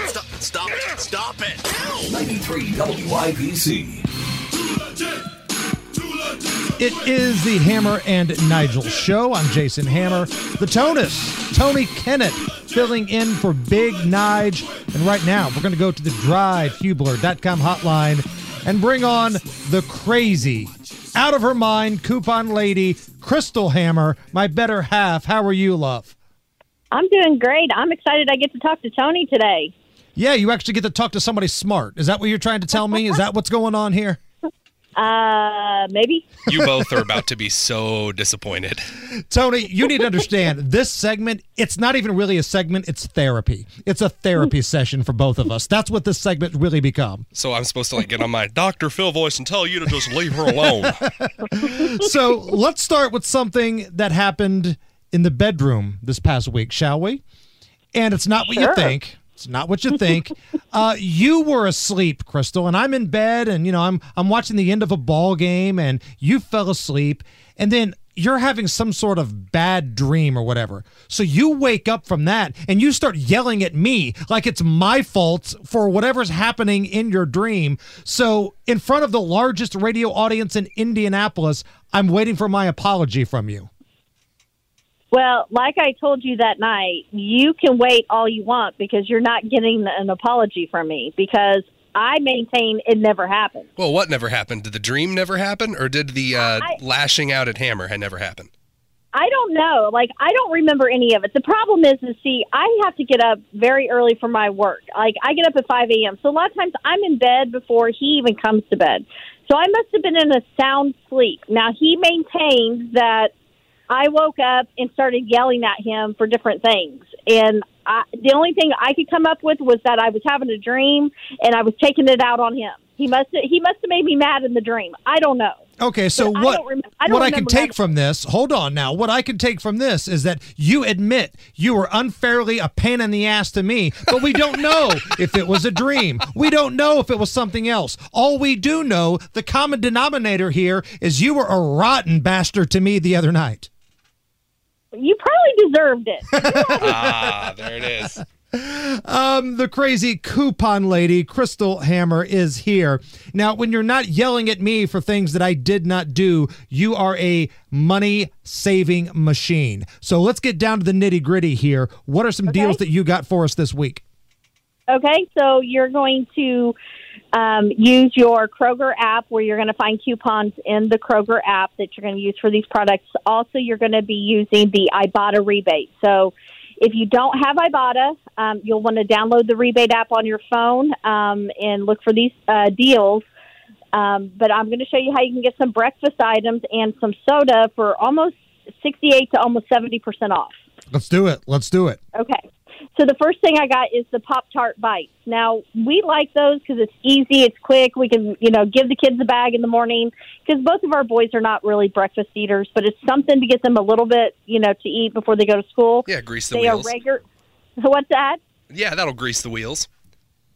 Stop, stop it, stop it.
93 WIBC.
It is the Hammer and Nigel show. I'm Jason Hammer. The Tonus, Tony Kinnett, filling in for Big Nige. And right now, we're going to go to the drivehubler.com hotline and bring on the crazy, out of her mind coupon lady, Crystal Hammer, my better half. How are you, love?
I'm doing great. I'm excited I get to talk to Tony today.
Yeah, you actually get to talk to somebody smart. Is that what you're trying to tell me? Is that what's going on here?
Uh, maybe.
You both are about to be so disappointed.
Tony, you need to understand this segment, it's not even really a segment, it's therapy. It's a therapy session for both of us. That's what this segment really become.
So I'm supposed to like get on my Dr. Phil voice and tell you to just leave her alone.
so let's start with something that happened in the bedroom this past week, shall we? And it's not what
Sure.
you think. It's not what you think. uh, you were asleep, Crystal, and I'm in bed, and you know I'm I'm watching the end of a ball game, and you fell asleep, and then you're having some sort of bad dream or whatever. So you wake up from that and you start yelling at me like it's my fault for whatever's happening in your dream. So in front of the largest radio audience in Indianapolis, I'm waiting for my apology from you.
Well, like I told you that night, you can wait all you want because you're not getting an apology from me because I maintain it never happened.
well, what never happened? Did the dream never happen, or did the uh, lashing out at Hammer had never happened?
I don't know. Like I don't remember any of it. The problem is, is see, I have to get up very early for my work. Like I get up at five a.m. So a lot of times I'm in bed before he even comes to bed. So I must have been in a sound sleep. Now he maintains that I woke up and started yelling at him for different things, and I, the only thing I could come up with was that I was having a dream and I was taking it out on him. He must he must have made me mad in the dream. I don't know.
Okay, so
But
what
rem- I
what I can take from this, hold on now. What I can take from this is that you admit you were unfairly a pain in the ass to me, but we don't know if it was a dream. We don't know if it was something else. All we do know, the common denominator here is you were a rotten bastard to me the other night.
You probably deserved it.
ah, there it is.
Um, the crazy coupon lady, Crystal Hammer, is here. Now, when you're not yelling at me for things that I did not do, you are a money saving machine. So let's get down to the nitty gritty here. What are some deals that you got for us this week?
Okay, so you're going to Um, use your Kroger app where you're going to find coupons in the Kroger app that you're going to use for these products. Also, you're going to be using the Ibotta rebate. So, if you don't have Ibotta, um, you'll want to download the rebate app on your phone um, and look for these uh, deals. Um, but I'm going to show you how you can get some breakfast items and some soda for almost 68 to almost 70% off.
Let's do it. Let's do it.
Okay. So the first thing I got is the Pop Tart bites. Now we like those because it's easy, it's quick. We can, you know, give the kids a bag in the morning because both of our boys are not really breakfast eaters, but it's something to get them a little bit, you know, to eat before they go to school.
Yeah, grease the
they
wheels.
are regular. What's that?
Yeah, that'll grease the wheels.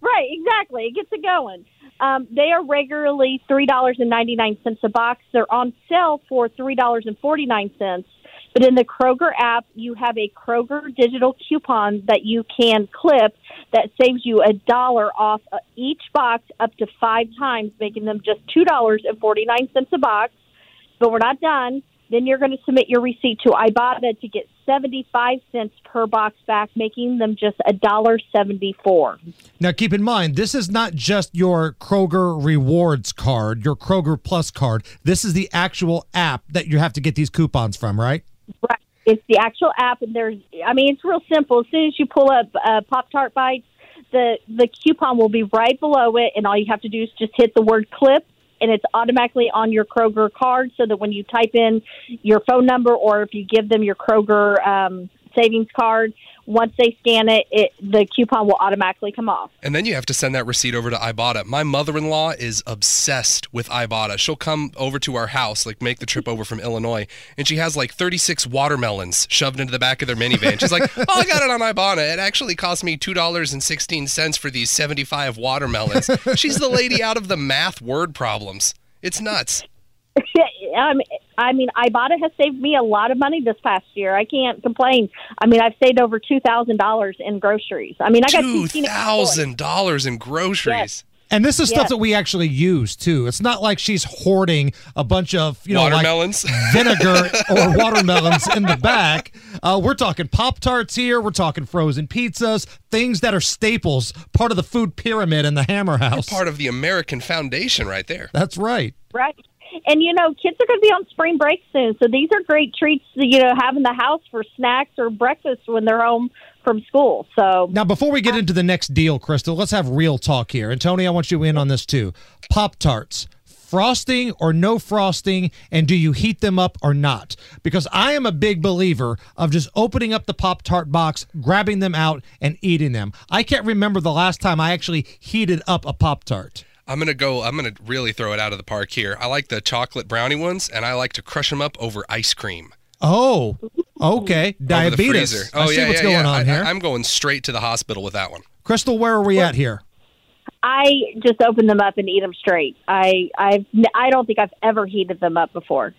Right, exactly. It gets it going. Um, they are regularly three dollars and ninety nine cents a box. They're on sale for three dollars and forty nine cents. But in the Kroger app, you have a Kroger digital coupon that you can clip that saves you a dollar off each box up to five times, making them just two dollars and forty nine cents a box. But we're not done. Then you're going to submit your receipt to Ibotta to get 75 cents per box back, making them just a dollar 74.
Now, keep in mind, this is not just your Kroger Rewards card, your Kroger Plus card. This is the actual app that you have to get these coupons from, right?
Right. It's the actual app, and there's, I mean, it's real simple. As soon as you pull up uh, Pop Tart Bites, the, the coupon will be right below it, and all you have to do is just hit the word clip, and it's automatically on your Kroger card so that when you type in your phone number or if you give them your Kroger um, savings card, once they scan it, it, the coupon will automatically come off.
And then you have to send that receipt over to Ibotta. My mother-in-law is obsessed with Ibotta. She'll come over to our house, like make the trip over from Illinois, and she has like 36 watermelons shoved into the back of their minivan. She's like, "Oh, I got it on Ibotta. It actually cost me two dollars and sixteen cents for these 75 watermelons." She's the lady out of the math word problems. It's nuts.
um, I mean, Ibotta has saved me a lot of money this past year. I can't complain. I mean, I've saved over two thousand dollars in groceries. I mean, I got
Two
two teenage boys.
thousand dollars in groceries.
And this is stuff
Yes.
that we actually use too. It's not like she's hoarding a bunch of you know
Watermelons?
like vinegar or watermelons in the back. Uh, we're talking Pop Tarts here. We're talking frozen pizzas, things that are staples, part of the food pyramid in the Hammer House.
Part of the American Foundation, right there.
That's right.
Right. And you know, kids are going to be on spring break soon, so these are great treats to you know have in the house for snacks or breakfast when they're home from school. So
Now, before we get into the next deal, Crystal, let's have real talk here. And Tony, I want you in on this too. Pop Tarts. Frosting or no frosting, and do you heat them up or not? Because I am a big believer of just opening up the Pop Tart box, grabbing them out, and eating them. I can't remember the last time I actually heated up a Pop Tart.
I'm gonna go. I'm gonna really throw it out of the park here. I like the chocolate brownie ones, and I like to crush them up over ice cream.
Oh, okay. Diabetes.
freezer.
I
Oh
see
yeah,
what's
yeah,
going
yeah.
on
I,
here.
I'm going straight to the hospital with that one.
Crystal, where are we at here?
I just open them up and eat them straight. I I've I don't think I've ever heated them up before.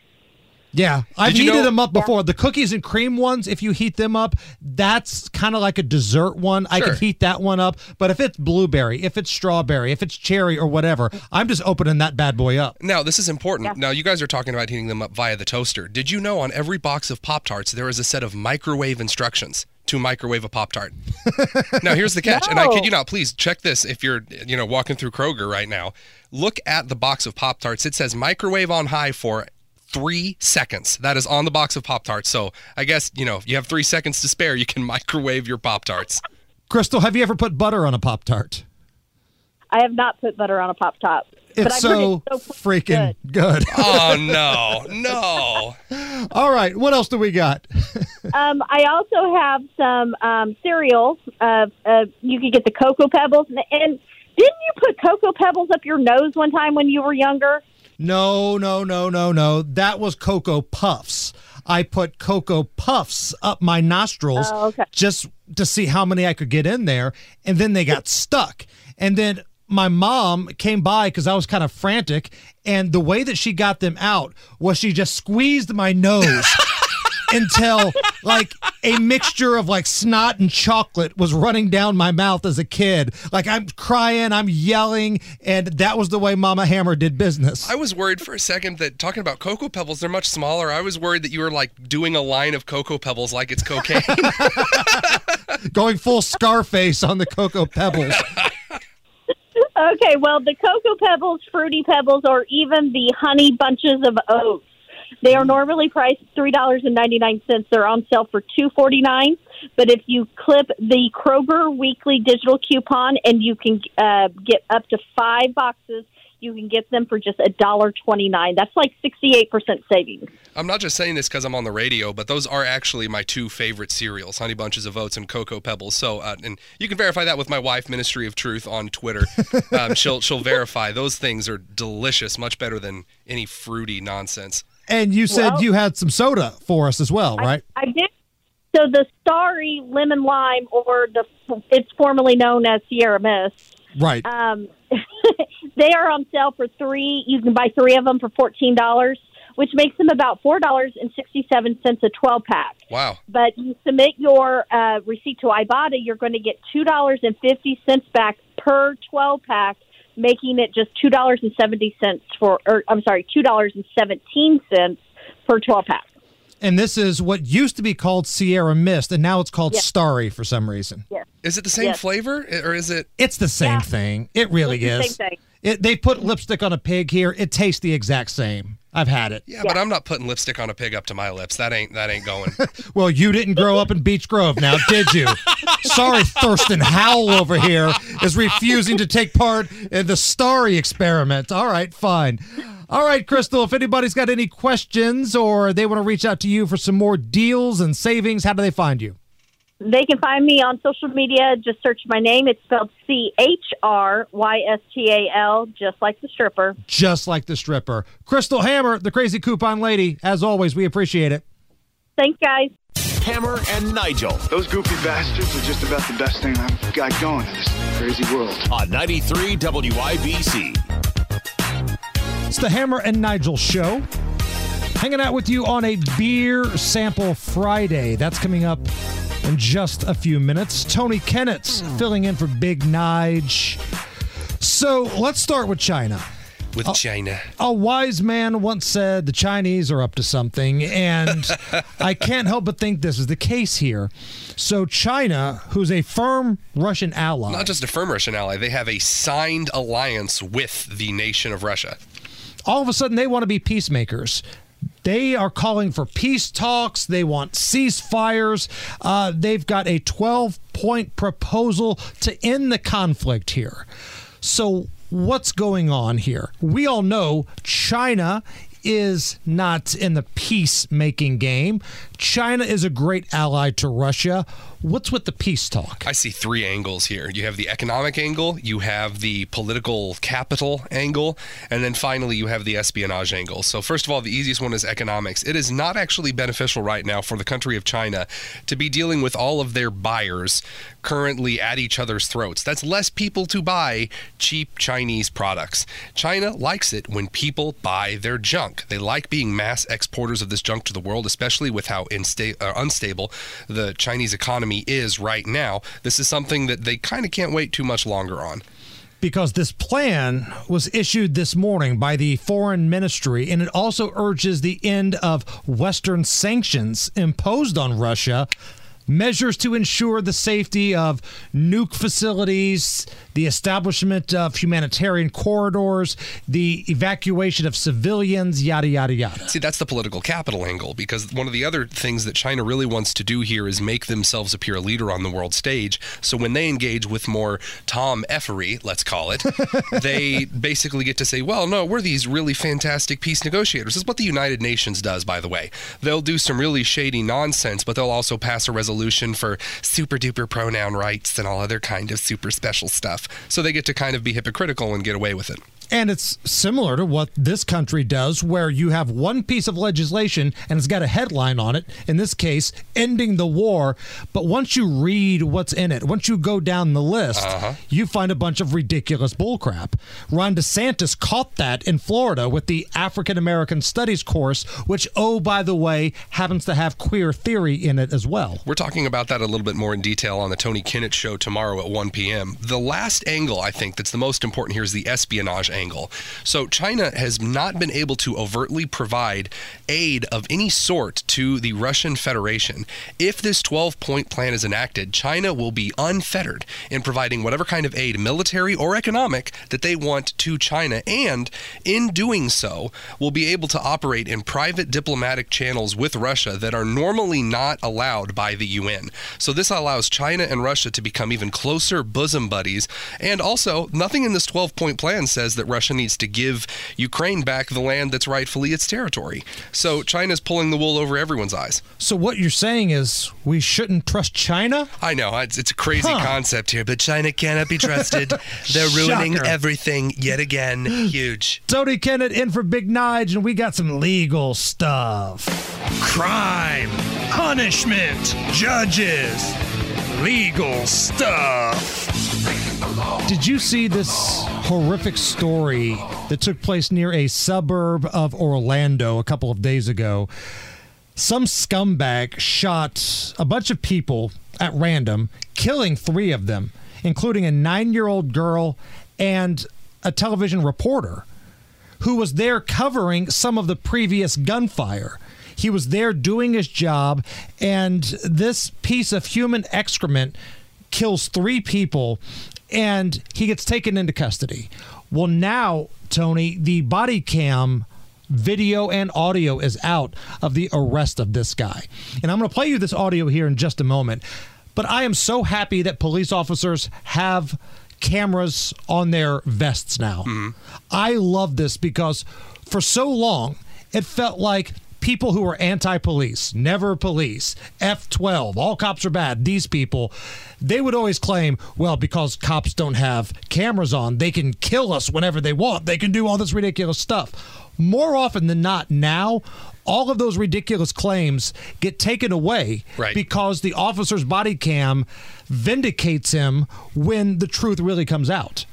Yeah, I've heated
know-
them up before. The cookies and cream ones, if you heat them up, that's kind of like a dessert one. I
Sure.
could heat that one up. But if it's blueberry, if it's strawberry, if it's cherry or whatever, I'm just opening that bad boy up.
Now this is important. Now you guys are talking about heating them up via the toaster. Did you know on every box of Pop Tarts there is a set of microwave instructions to microwave a Pop Tart? now here's the catch, and I kid you not. Please check this if you're you know walking through Kroger right now. Look at the box of Pop Tarts. It says microwave on high for three seconds. That is on the box of Pop Tarts. So I guess you know if you have three seconds to spare, you can microwave your Pop Tarts.
Crystal, have you ever put butter on a Pop Tart?
I have not put butter on a pop top.
It's so,
it's so
freaking good.
oh no, no.
All right, what else do we got?
um, I also have some um, cereal. Uh, uh, you could get the cocoa pebbles, and, and didn't you put cocoa pebbles up your nose one time when you were younger?
No, no, no, no, no. That was Cocoa Puffs. I put Cocoa Puffs up my nostrils
Oh, okay.
just to see how many I could get in there. And then they got stuck. And then my mom came by because I was kind of frantic. And the way that she got them out was she just squeezed my nose until like a mixture of like snot and chocolate was running down my mouth as a kid. Like I'm crying, I'm yelling. And that was the way Mama Hammer did business.
I was worried for a second that talking about Cocoa Pebbles, they're much smaller. I was worried that you were like doing a line of Cocoa Pebbles like it's cocaine.
going full Scarface on the Cocoa Pebbles.
Okay, well, the Cocoa Pebbles, Fruity Pebbles, or even the Honey Bunches of Oats, they are normally priced three dollars and ninety nine cents. They're on sale for two forty nine. But if you clip the Kroger weekly digital coupon, and you can uh, get up to five boxes, you can get them for just a dollar twenty nine. That's like sixty eight percent savings.
I'm not just saying this because I'm on the radio, but those are actually my two favorite cereals: Honey Bunches of Oats and Cocoa Pebbles. So, uh, and you can verify that with my wife, Ministry of Truth, on Twitter. um, she'll she'll verify those things are delicious, much better than any fruity nonsense.
And you said
Well-
you had some soda for us as well, right?
I did. So the Starry Lemon Lime, or the it's formerly known as Sierra Mist.
Right.
Um, they are on sale for three. You can buy three of them for fourteen dollars, which makes them about four dollars and sixty seven cents a twelve pack.
Wow.
But you submit your uh, receipt to Ibotta, you're going to get two dollars and fifty cents back per twelve pack, making it just two dollars and seventy cents for. Or I'm sorry, two dollars and seventeen cents per twelve pack.
And this is what used to be called Sierra Mist, and now it's called
Yeah.
Starry for some reason.
Yes.
Is it the same
Yes.
flavor, or is it?
It's the same
Yeah.
thing. It really
It's the
is. It, they put lipstick on a pig here. It tastes the exact same. I've had it.
Yeah, but I'm not putting lipstick on a pig up to my lips. That ain't that ain't going.
Well, you didn't grow up in Beech Grove now, did you? Sorry, Thurston Howell over here is refusing to take part in the Starry experiment. All right, fine. All right, Crystal, if anybody's got any questions or they want to reach out to you for some more deals and savings, how do they find you?
They can find me on social media. Just search my name. It's spelled C H R Y S T A L, just like the stripper.
Just like the stripper. Crystal Hammer, the crazy coupon lady. As always, we appreciate it.
Thanks, guys.
Hammer and Nigel
Those goofy bastards are just about the best thing I've got going in this crazy world.
on 93 WIBC.
It's the Hammer and Nigel show. Hanging out with you on a beer sample Friday. That's coming up in just a few minutes. Tony Kinnett's hmm. filling in for Big Nige. So let's start with China.
With China.
A wise man once said the Chinese are up to something, and I can't help but think this is the case here. So, China, who's a firm Russian ally,
Not just a firm Russian ally, they have a signed alliance with the nation of Russia.
all of a sudden they want to be peacemakers. They are calling for peace talks. They want ceasefires. Uh, they've got a 12 point proposal to end the conflict here. So, what's going on here? We all know China is not in the peacemaking game. China is a great ally to Russia. What's with the peace talk?
I see three angles here. You have the economic angle, you have the political capital angle, and then finally you have the espionage angle. So, first of all, the easiest one is economics. It is not actually beneficial right now for the country of China to be dealing with all of their buyers currently at each other's throats. That's less people to buy cheap Chinese products. China likes it when people buy their junk. They like being mass exporters of this junk to the world, especially with how insta- uh, unstable the Chinese economy is right now. This is something that they kind of can't wait too much longer on.
because this plan was issued this morning by the foreign ministry and it also urges the end of western sanctions imposed on Russia measures to ensure the safety of nuke facilities the establishment of humanitarian corridors the evacuation of civilians yada yada yada
See, that's the political capital angle because one of the other things that China really wants to do here is make themselves appear a leader on the world stage. So when they engage with more Tom effery, let's call it, they basically get to say, well, no, we're these really fantastic peace negotiators. This is what the United Nations does, by the way. They'll do some really shady nonsense, but they'll also pass a resolution for super duper pronoun rights and all other kind of super special stuff. So they get to kind of be hypocritical and get away with it.
And it's similar to what this country does, where you have one piece of legislation and it's got a headline on it, in this case, ending the war. But once you read what's in it, once you go down the list, uh-huh. you find a bunch of ridiculous bullcrap. Ron DeSantis caught that in Florida with the African American Studies course, which, oh, by the way, happens to have queer theory in it as well.
We're talking about that a little bit more in detail on the Tony Kinnett show tomorrow at 1 p.m. The last angle, I think, that's the most important here is the espionage angle. Angle. So China has not been able to overtly provide aid of any sort to the Russian Federation. If this 12 point plan is enacted, China will be unfettered in providing whatever kind of aid, military or economic, that they want to China. And in doing so, will be able to operate in private diplomatic channels with Russia that are normally not allowed by the UN. So this allows China and Russia to become even closer bosom buddies. And also, nothing in this 12 point plan says that Russia needs to give Ukraine back the land that's rightfully its territory. So China's pulling the wool over everyone's eyes.
So what you're saying is we shouldn't trust China?
I know it's, it's a crazy
Huh.
concept here, but China cannot be trusted. They're ruining
Shocker.
everything yet again. Huge.
Tony Kinnett in for Big Nige, and we got some legal stuff. Crime, punishment, judges, legal stuff. Did you see this horrific story that took place near a suburb of Orlando a couple of days ago? Some scumbag shot a bunch of people at random, killing three of them, including a nine year old girl and a television reporter who was there covering some of the previous gunfire. He was there doing his job, and this piece of human excrement kills three people, and he gets taken into custody. Well, now, Tony, the body cam video and audio is out of the arrest of this guy. And I'm going to play you this audio here in just a moment. But I am so happy that police officers have cameras on their vests now. Mm-hmm. I love this because for so long it felt like people who are anti-police, never police, F12, all cops are bad. These people, they would always claim, well, because cops don't have cameras on, they can kill us whenever they want. They can do all this ridiculous stuff. More often than not, now all of those ridiculous claims get taken away
Right.
because the officer's body cam vindicates him when the truth really comes out.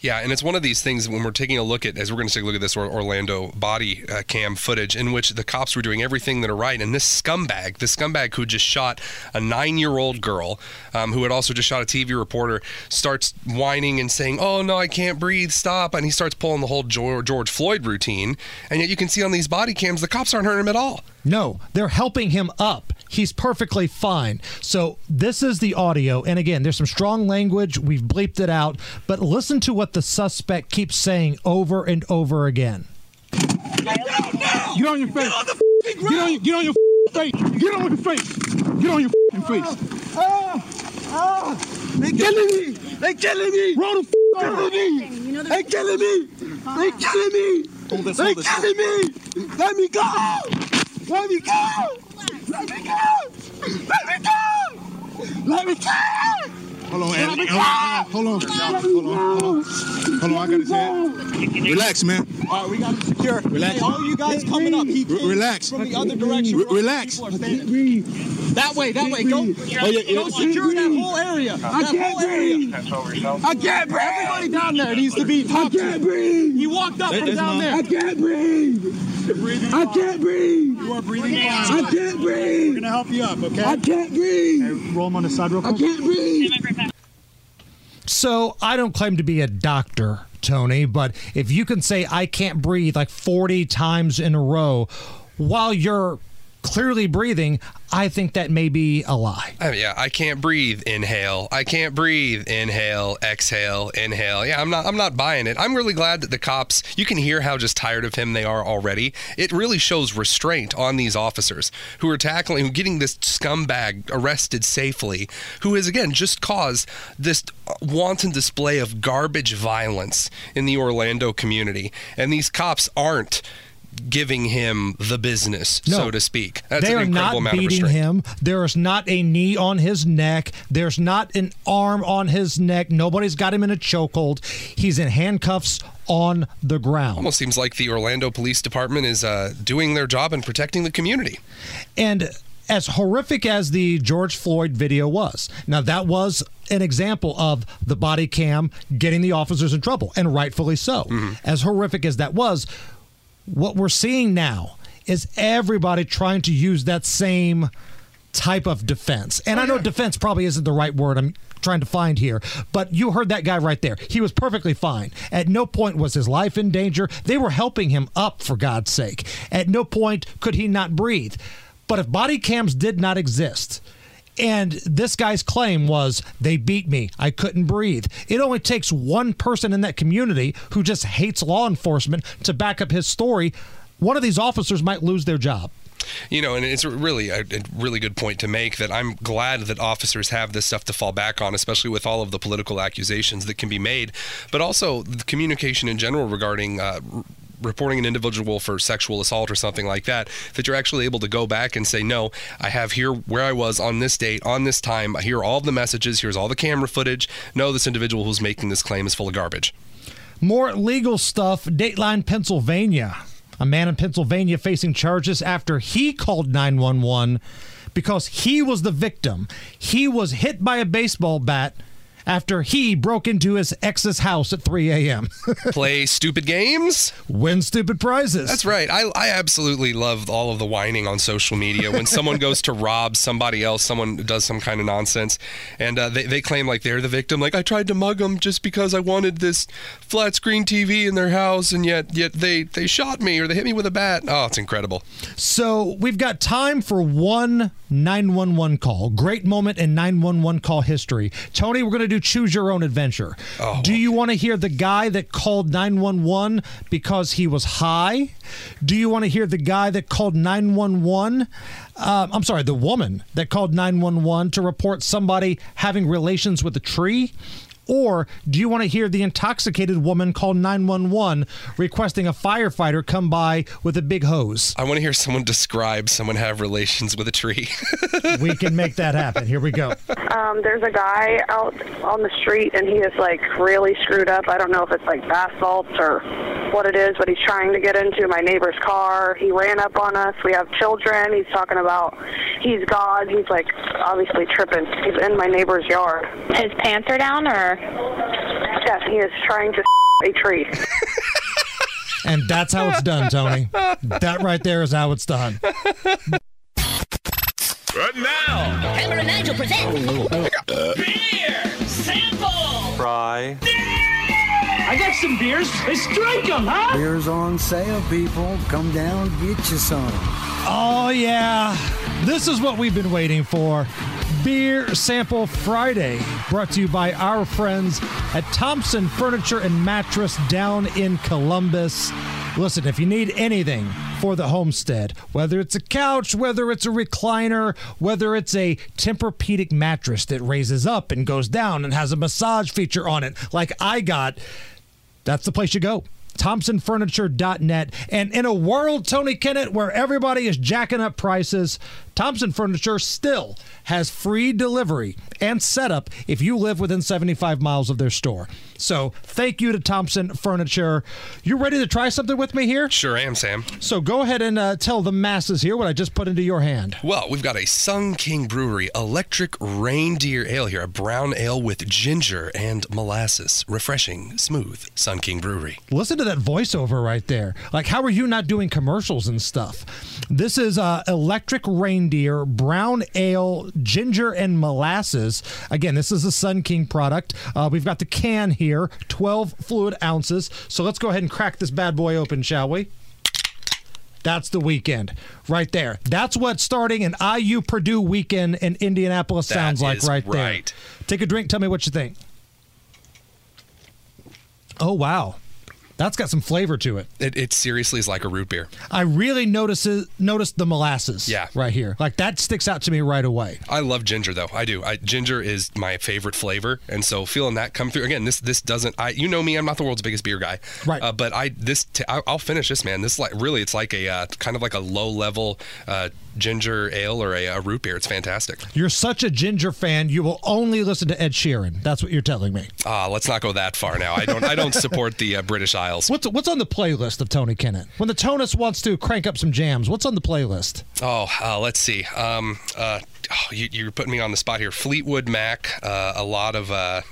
Yeah, and it's one of these things when we're taking a look at, as we're going to take a look at this Orlando body uh, cam footage, in which the cops were doing everything that are right, and this scumbag, this scumbag who just shot a nine-year-old girl, um, who had also just shot a TV reporter, starts whining and saying, "Oh no, I can't breathe, stop!" And he starts pulling the whole George Floyd routine, and yet you can see on these body cams the cops aren't hurting him at all.
No, they're helping him up. He's perfectly fine. So, this is the audio. And again, there's some strong language. We've bleeped it out. But listen to what the suspect keeps saying over and over again.
Get on your face. Get on the get on, your- get on your face. Get on your face. Get on your face. Ah, ah, they killing me. They're killing me. Roll the killing me. They're killing me. They're killing me. They're killing me. Let me go. Let me go. Let me go. Let me go. Let me go. Hold on, Andy. Hold on, hold on, hold on, hold on. I gotta say it. Relax, man. All right, we got him secure. Relax.
Hey, all you guys coming up. He came
Relax.
from the other direction.
Re- relax.
people are standing. That way, that way. Go,
Oh, yeah, yeah.
go secure that whole area.
I
that
can't
whole area.
breathe. I can't breathe.
Everybody down there needs to be talked
I can't breathe.
He walked up from down there.
I can't breathe. I can't breathe.
You are breathing fine.
I can't breathe.
We're gonna help you up, okay?
I can't breathe.
roll him on the side real quick.
I can't breathe.
So, I don't claim to be a doctor, Tony, but if you can say I can't breathe like 40 times in a row while you're clearly breathing, I think that may be a lie.
Oh, yeah, I can't breathe. Inhale. I can't breathe. Inhale. Exhale. Inhale. Yeah, I'm not. I'm not buying it. I'm really glad that the cops. You can hear how just tired of him they are already. It really shows restraint on these officers who are tackling, who are getting this scumbag arrested safely, who has again just caused this wanton display of garbage violence in the Orlando community, and these cops aren't giving him the business,
No.
so to speak. That's
they
an
are
incredible
not
of
beating him. There is not a knee on his neck. There's not an arm on his neck. Nobody's got him in a chokehold. He's in handcuffs on the ground.
Almost seems like the Orlando Police Department is uh, doing their job and protecting the community.
And as horrific as the George Floyd video was, now that was an example of the body cam getting the officers in trouble, and rightfully so. As horrific as that was, what we're seeing now is everybody trying to use that same type of defense. And I know defense probably isn't the right word I'm trying to find here, but you heard that guy right there. He was perfectly fine. At no point was his life in danger. They were helping him up, for God's sake. At no point could he not breathe. But if body cams did not exist, and this guy's claim was they beat me. I couldn't breathe. It only takes one person in that community who just hates law enforcement to back up his story. One of these officers might lose their job.
You know, and it's really a, a really good point to make that I'm glad that officers have this stuff to fall back on, especially with all of the political accusations that can be made, but also the communication in general regarding. Uh, Reporting an individual for sexual assault or something like that, that you're actually able to go back and say, No, I have here where I was on this date, on this time. Here are all the messages. Here's all the camera footage. No, this individual who's making this claim is full of garbage.
More legal stuff. Dateline, Pennsylvania. A man in Pennsylvania facing charges after he called 911 because he was the victim. He was hit by a baseball bat after he broke into his ex's house at 3 a.m.
Play stupid games,
win stupid prizes.
That's right. I, I absolutely love all of the whining on social media when someone goes to rob somebody else, someone does some kind of nonsense, and uh, they, they claim like they're the victim. Like I tried to mug them just because I wanted this flat screen TV in their house, and yet yet they they shot me or they hit me with a bat. Oh, it's incredible.
So we've got time for one 911 call. Great moment in 911 call history. Tony, we're going to do choose your own adventure.
Oh,
do you want to hear the guy that called 911 because he was high? Do you want to hear the guy that called 911? Um, I'm sorry, the woman that called 911 to report somebody having relations with a tree? Or do you want to hear the intoxicated woman call 911 requesting a firefighter come by with a big hose?
I want to hear someone describe someone have relations with a tree.
we can make that happen. Here we go.
Um, there's a guy out on the street, and he is like really screwed up. I don't know if it's like bath salts or what it is, but he's trying to get into my neighbor's car. He ran up on us. We have children. He's talking about he's God. He's like obviously tripping. He's in my neighbor's yard.
His pants are down, or
yes, he is trying to a tree.
And that's how it's done, Tony. That right there is how it's done.
Right now,
Hammer and Nigel present oh,
beer sample.
Fry.
I got some beers. Let's drink them, huh?
Beers on sale, people. Come down, get you some.
Oh, yeah. This is what we've been waiting for. Beer Sample Friday, brought to you by our friends at Thompson Furniture and Mattress down in Columbus. Listen, if you need anything for the homestead, whether it's a couch, whether it's a recliner, whether it's a Tempur-Pedic mattress that raises up and goes down and has a massage feature on it, like I got, that's the place you go. ThompsonFurniture.net. And in a world, Tony Kinnett, where everybody is jacking up prices, Thompson Furniture still has free delivery and setup if you live within 75 miles of their store. So thank you to Thompson Furniture. You ready to try something with me here?
Sure am, Sam.
So go ahead and uh, tell the masses here what I just put into your hand.
Well, we've got a Sun King Brewery Electric Reindeer Ale here, a brown ale with ginger and molasses. Refreshing, smooth. Sun King Brewery.
Listen to that voiceover right there. Like, how are you not doing commercials and stuff? This is uh, Electric Reindeer Deer, brown Ale, Ginger and Molasses. Again, this is a Sun King product. Uh, we've got the can here, 12 fluid ounces. So let's go ahead and crack this bad boy open, shall we? That's the weekend right there. That's what starting an IU Purdue weekend in Indianapolis
That
sounds like right,
right.
there. Take a drink. Tell me what you think. Oh, wow. That's got some flavor to it.
It, it seriously is like a root beer.
I really notice noticed the molasses.
Yeah.
right here. Like that sticks out to me right away.
I love ginger though. I do. I, ginger is my favorite flavor, and so feeling that come through again. This this doesn't. I you know me. I'm not the world's biggest beer guy.
Right.
Uh, but I this t- I, I'll finish this man. This like really it's like a uh, kind of like a low level uh, ginger ale or a, a root beer. It's fantastic.
You're such a ginger fan. You will only listen to Ed Sheeran. That's what you're telling me.
Ah, let's not go that far now. I don't I don't support the uh, British Isles.
What's what's on the playlist of Tony Kinnett? When the Tonus wants to crank up some jams, what's on the playlist?
Oh, uh, let's see. Um, uh, oh, you, you're putting me on the spot here. Fleetwood Mac. Uh, a lot of. Uh,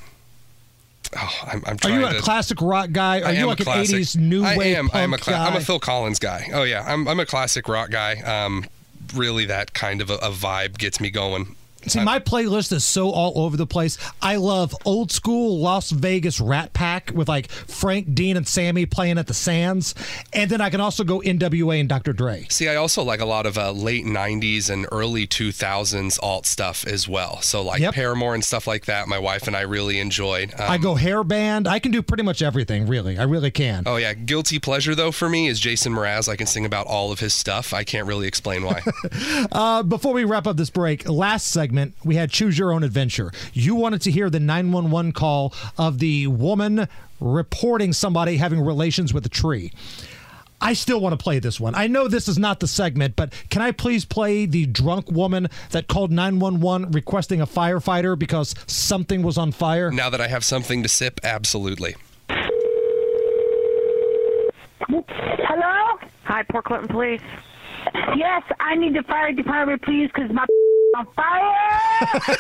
oh, I'm, I'm
Are you a
to.
classic rock guy? Are
I
you like
a
an 80s new
I
wave
am.
punk
I'm a, cla-
guy?
I'm a Phil Collins guy. Oh yeah, I'm, I'm a classic rock guy. Um, really that kind of a, a vibe gets me going.
See, my playlist is so all over the place. I love old school Las Vegas Rat Pack with like Frank, Dean, and Sammy playing at the Sands, and then I can also go NWA and Dr. Dre.
See, I also like a lot of uh, late '90s and early 2000s alt stuff as well. So like
Yep.
Paramore and stuff like that. My wife and I really enjoyed. Um,
I go hair band. I can do pretty much everything. Really, I really can.
Oh yeah, guilty pleasure though for me is Jason Mraz. I can sing about all of his stuff. I can't really explain why.
Uh, before we wrap up this break, last segment we had choose your own adventure. You wanted to hear the 911 call of the woman reporting somebody having relations with a tree. I still want to play this one. I know this is not the segment, but can I please play the drunk woman that called 911 requesting a firefighter because something was on fire?
now that I have something to sip, absolutely.
Hello?
Hi, Port Clinton Police.
Yes, I need the fire department, please, because my on fire.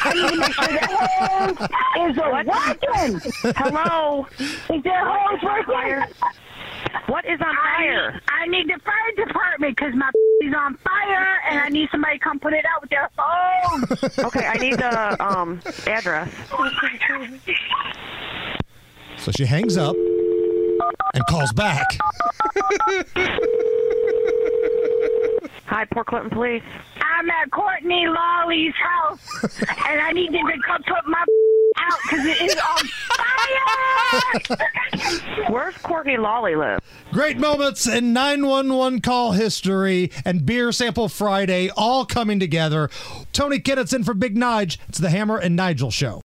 I need to make sure the hose is working.
Hello?
Is there hose working?
What is on fire?
I need the fire department because my is on fire, and I need somebody to come put it out with their phone.
Okay, I need the um address.
So she hangs up and calls back.
Hi, Port Clinton Police.
I'm at Courtney Lawley's house, and I need them to come put my out because it is on fire.
Where's Courtney Lawley live?
Great moments in 911 call history and Beer Sample Friday all coming together. Tony Kinnett's in for Big Nige. It's the Hammer and Nigel Show.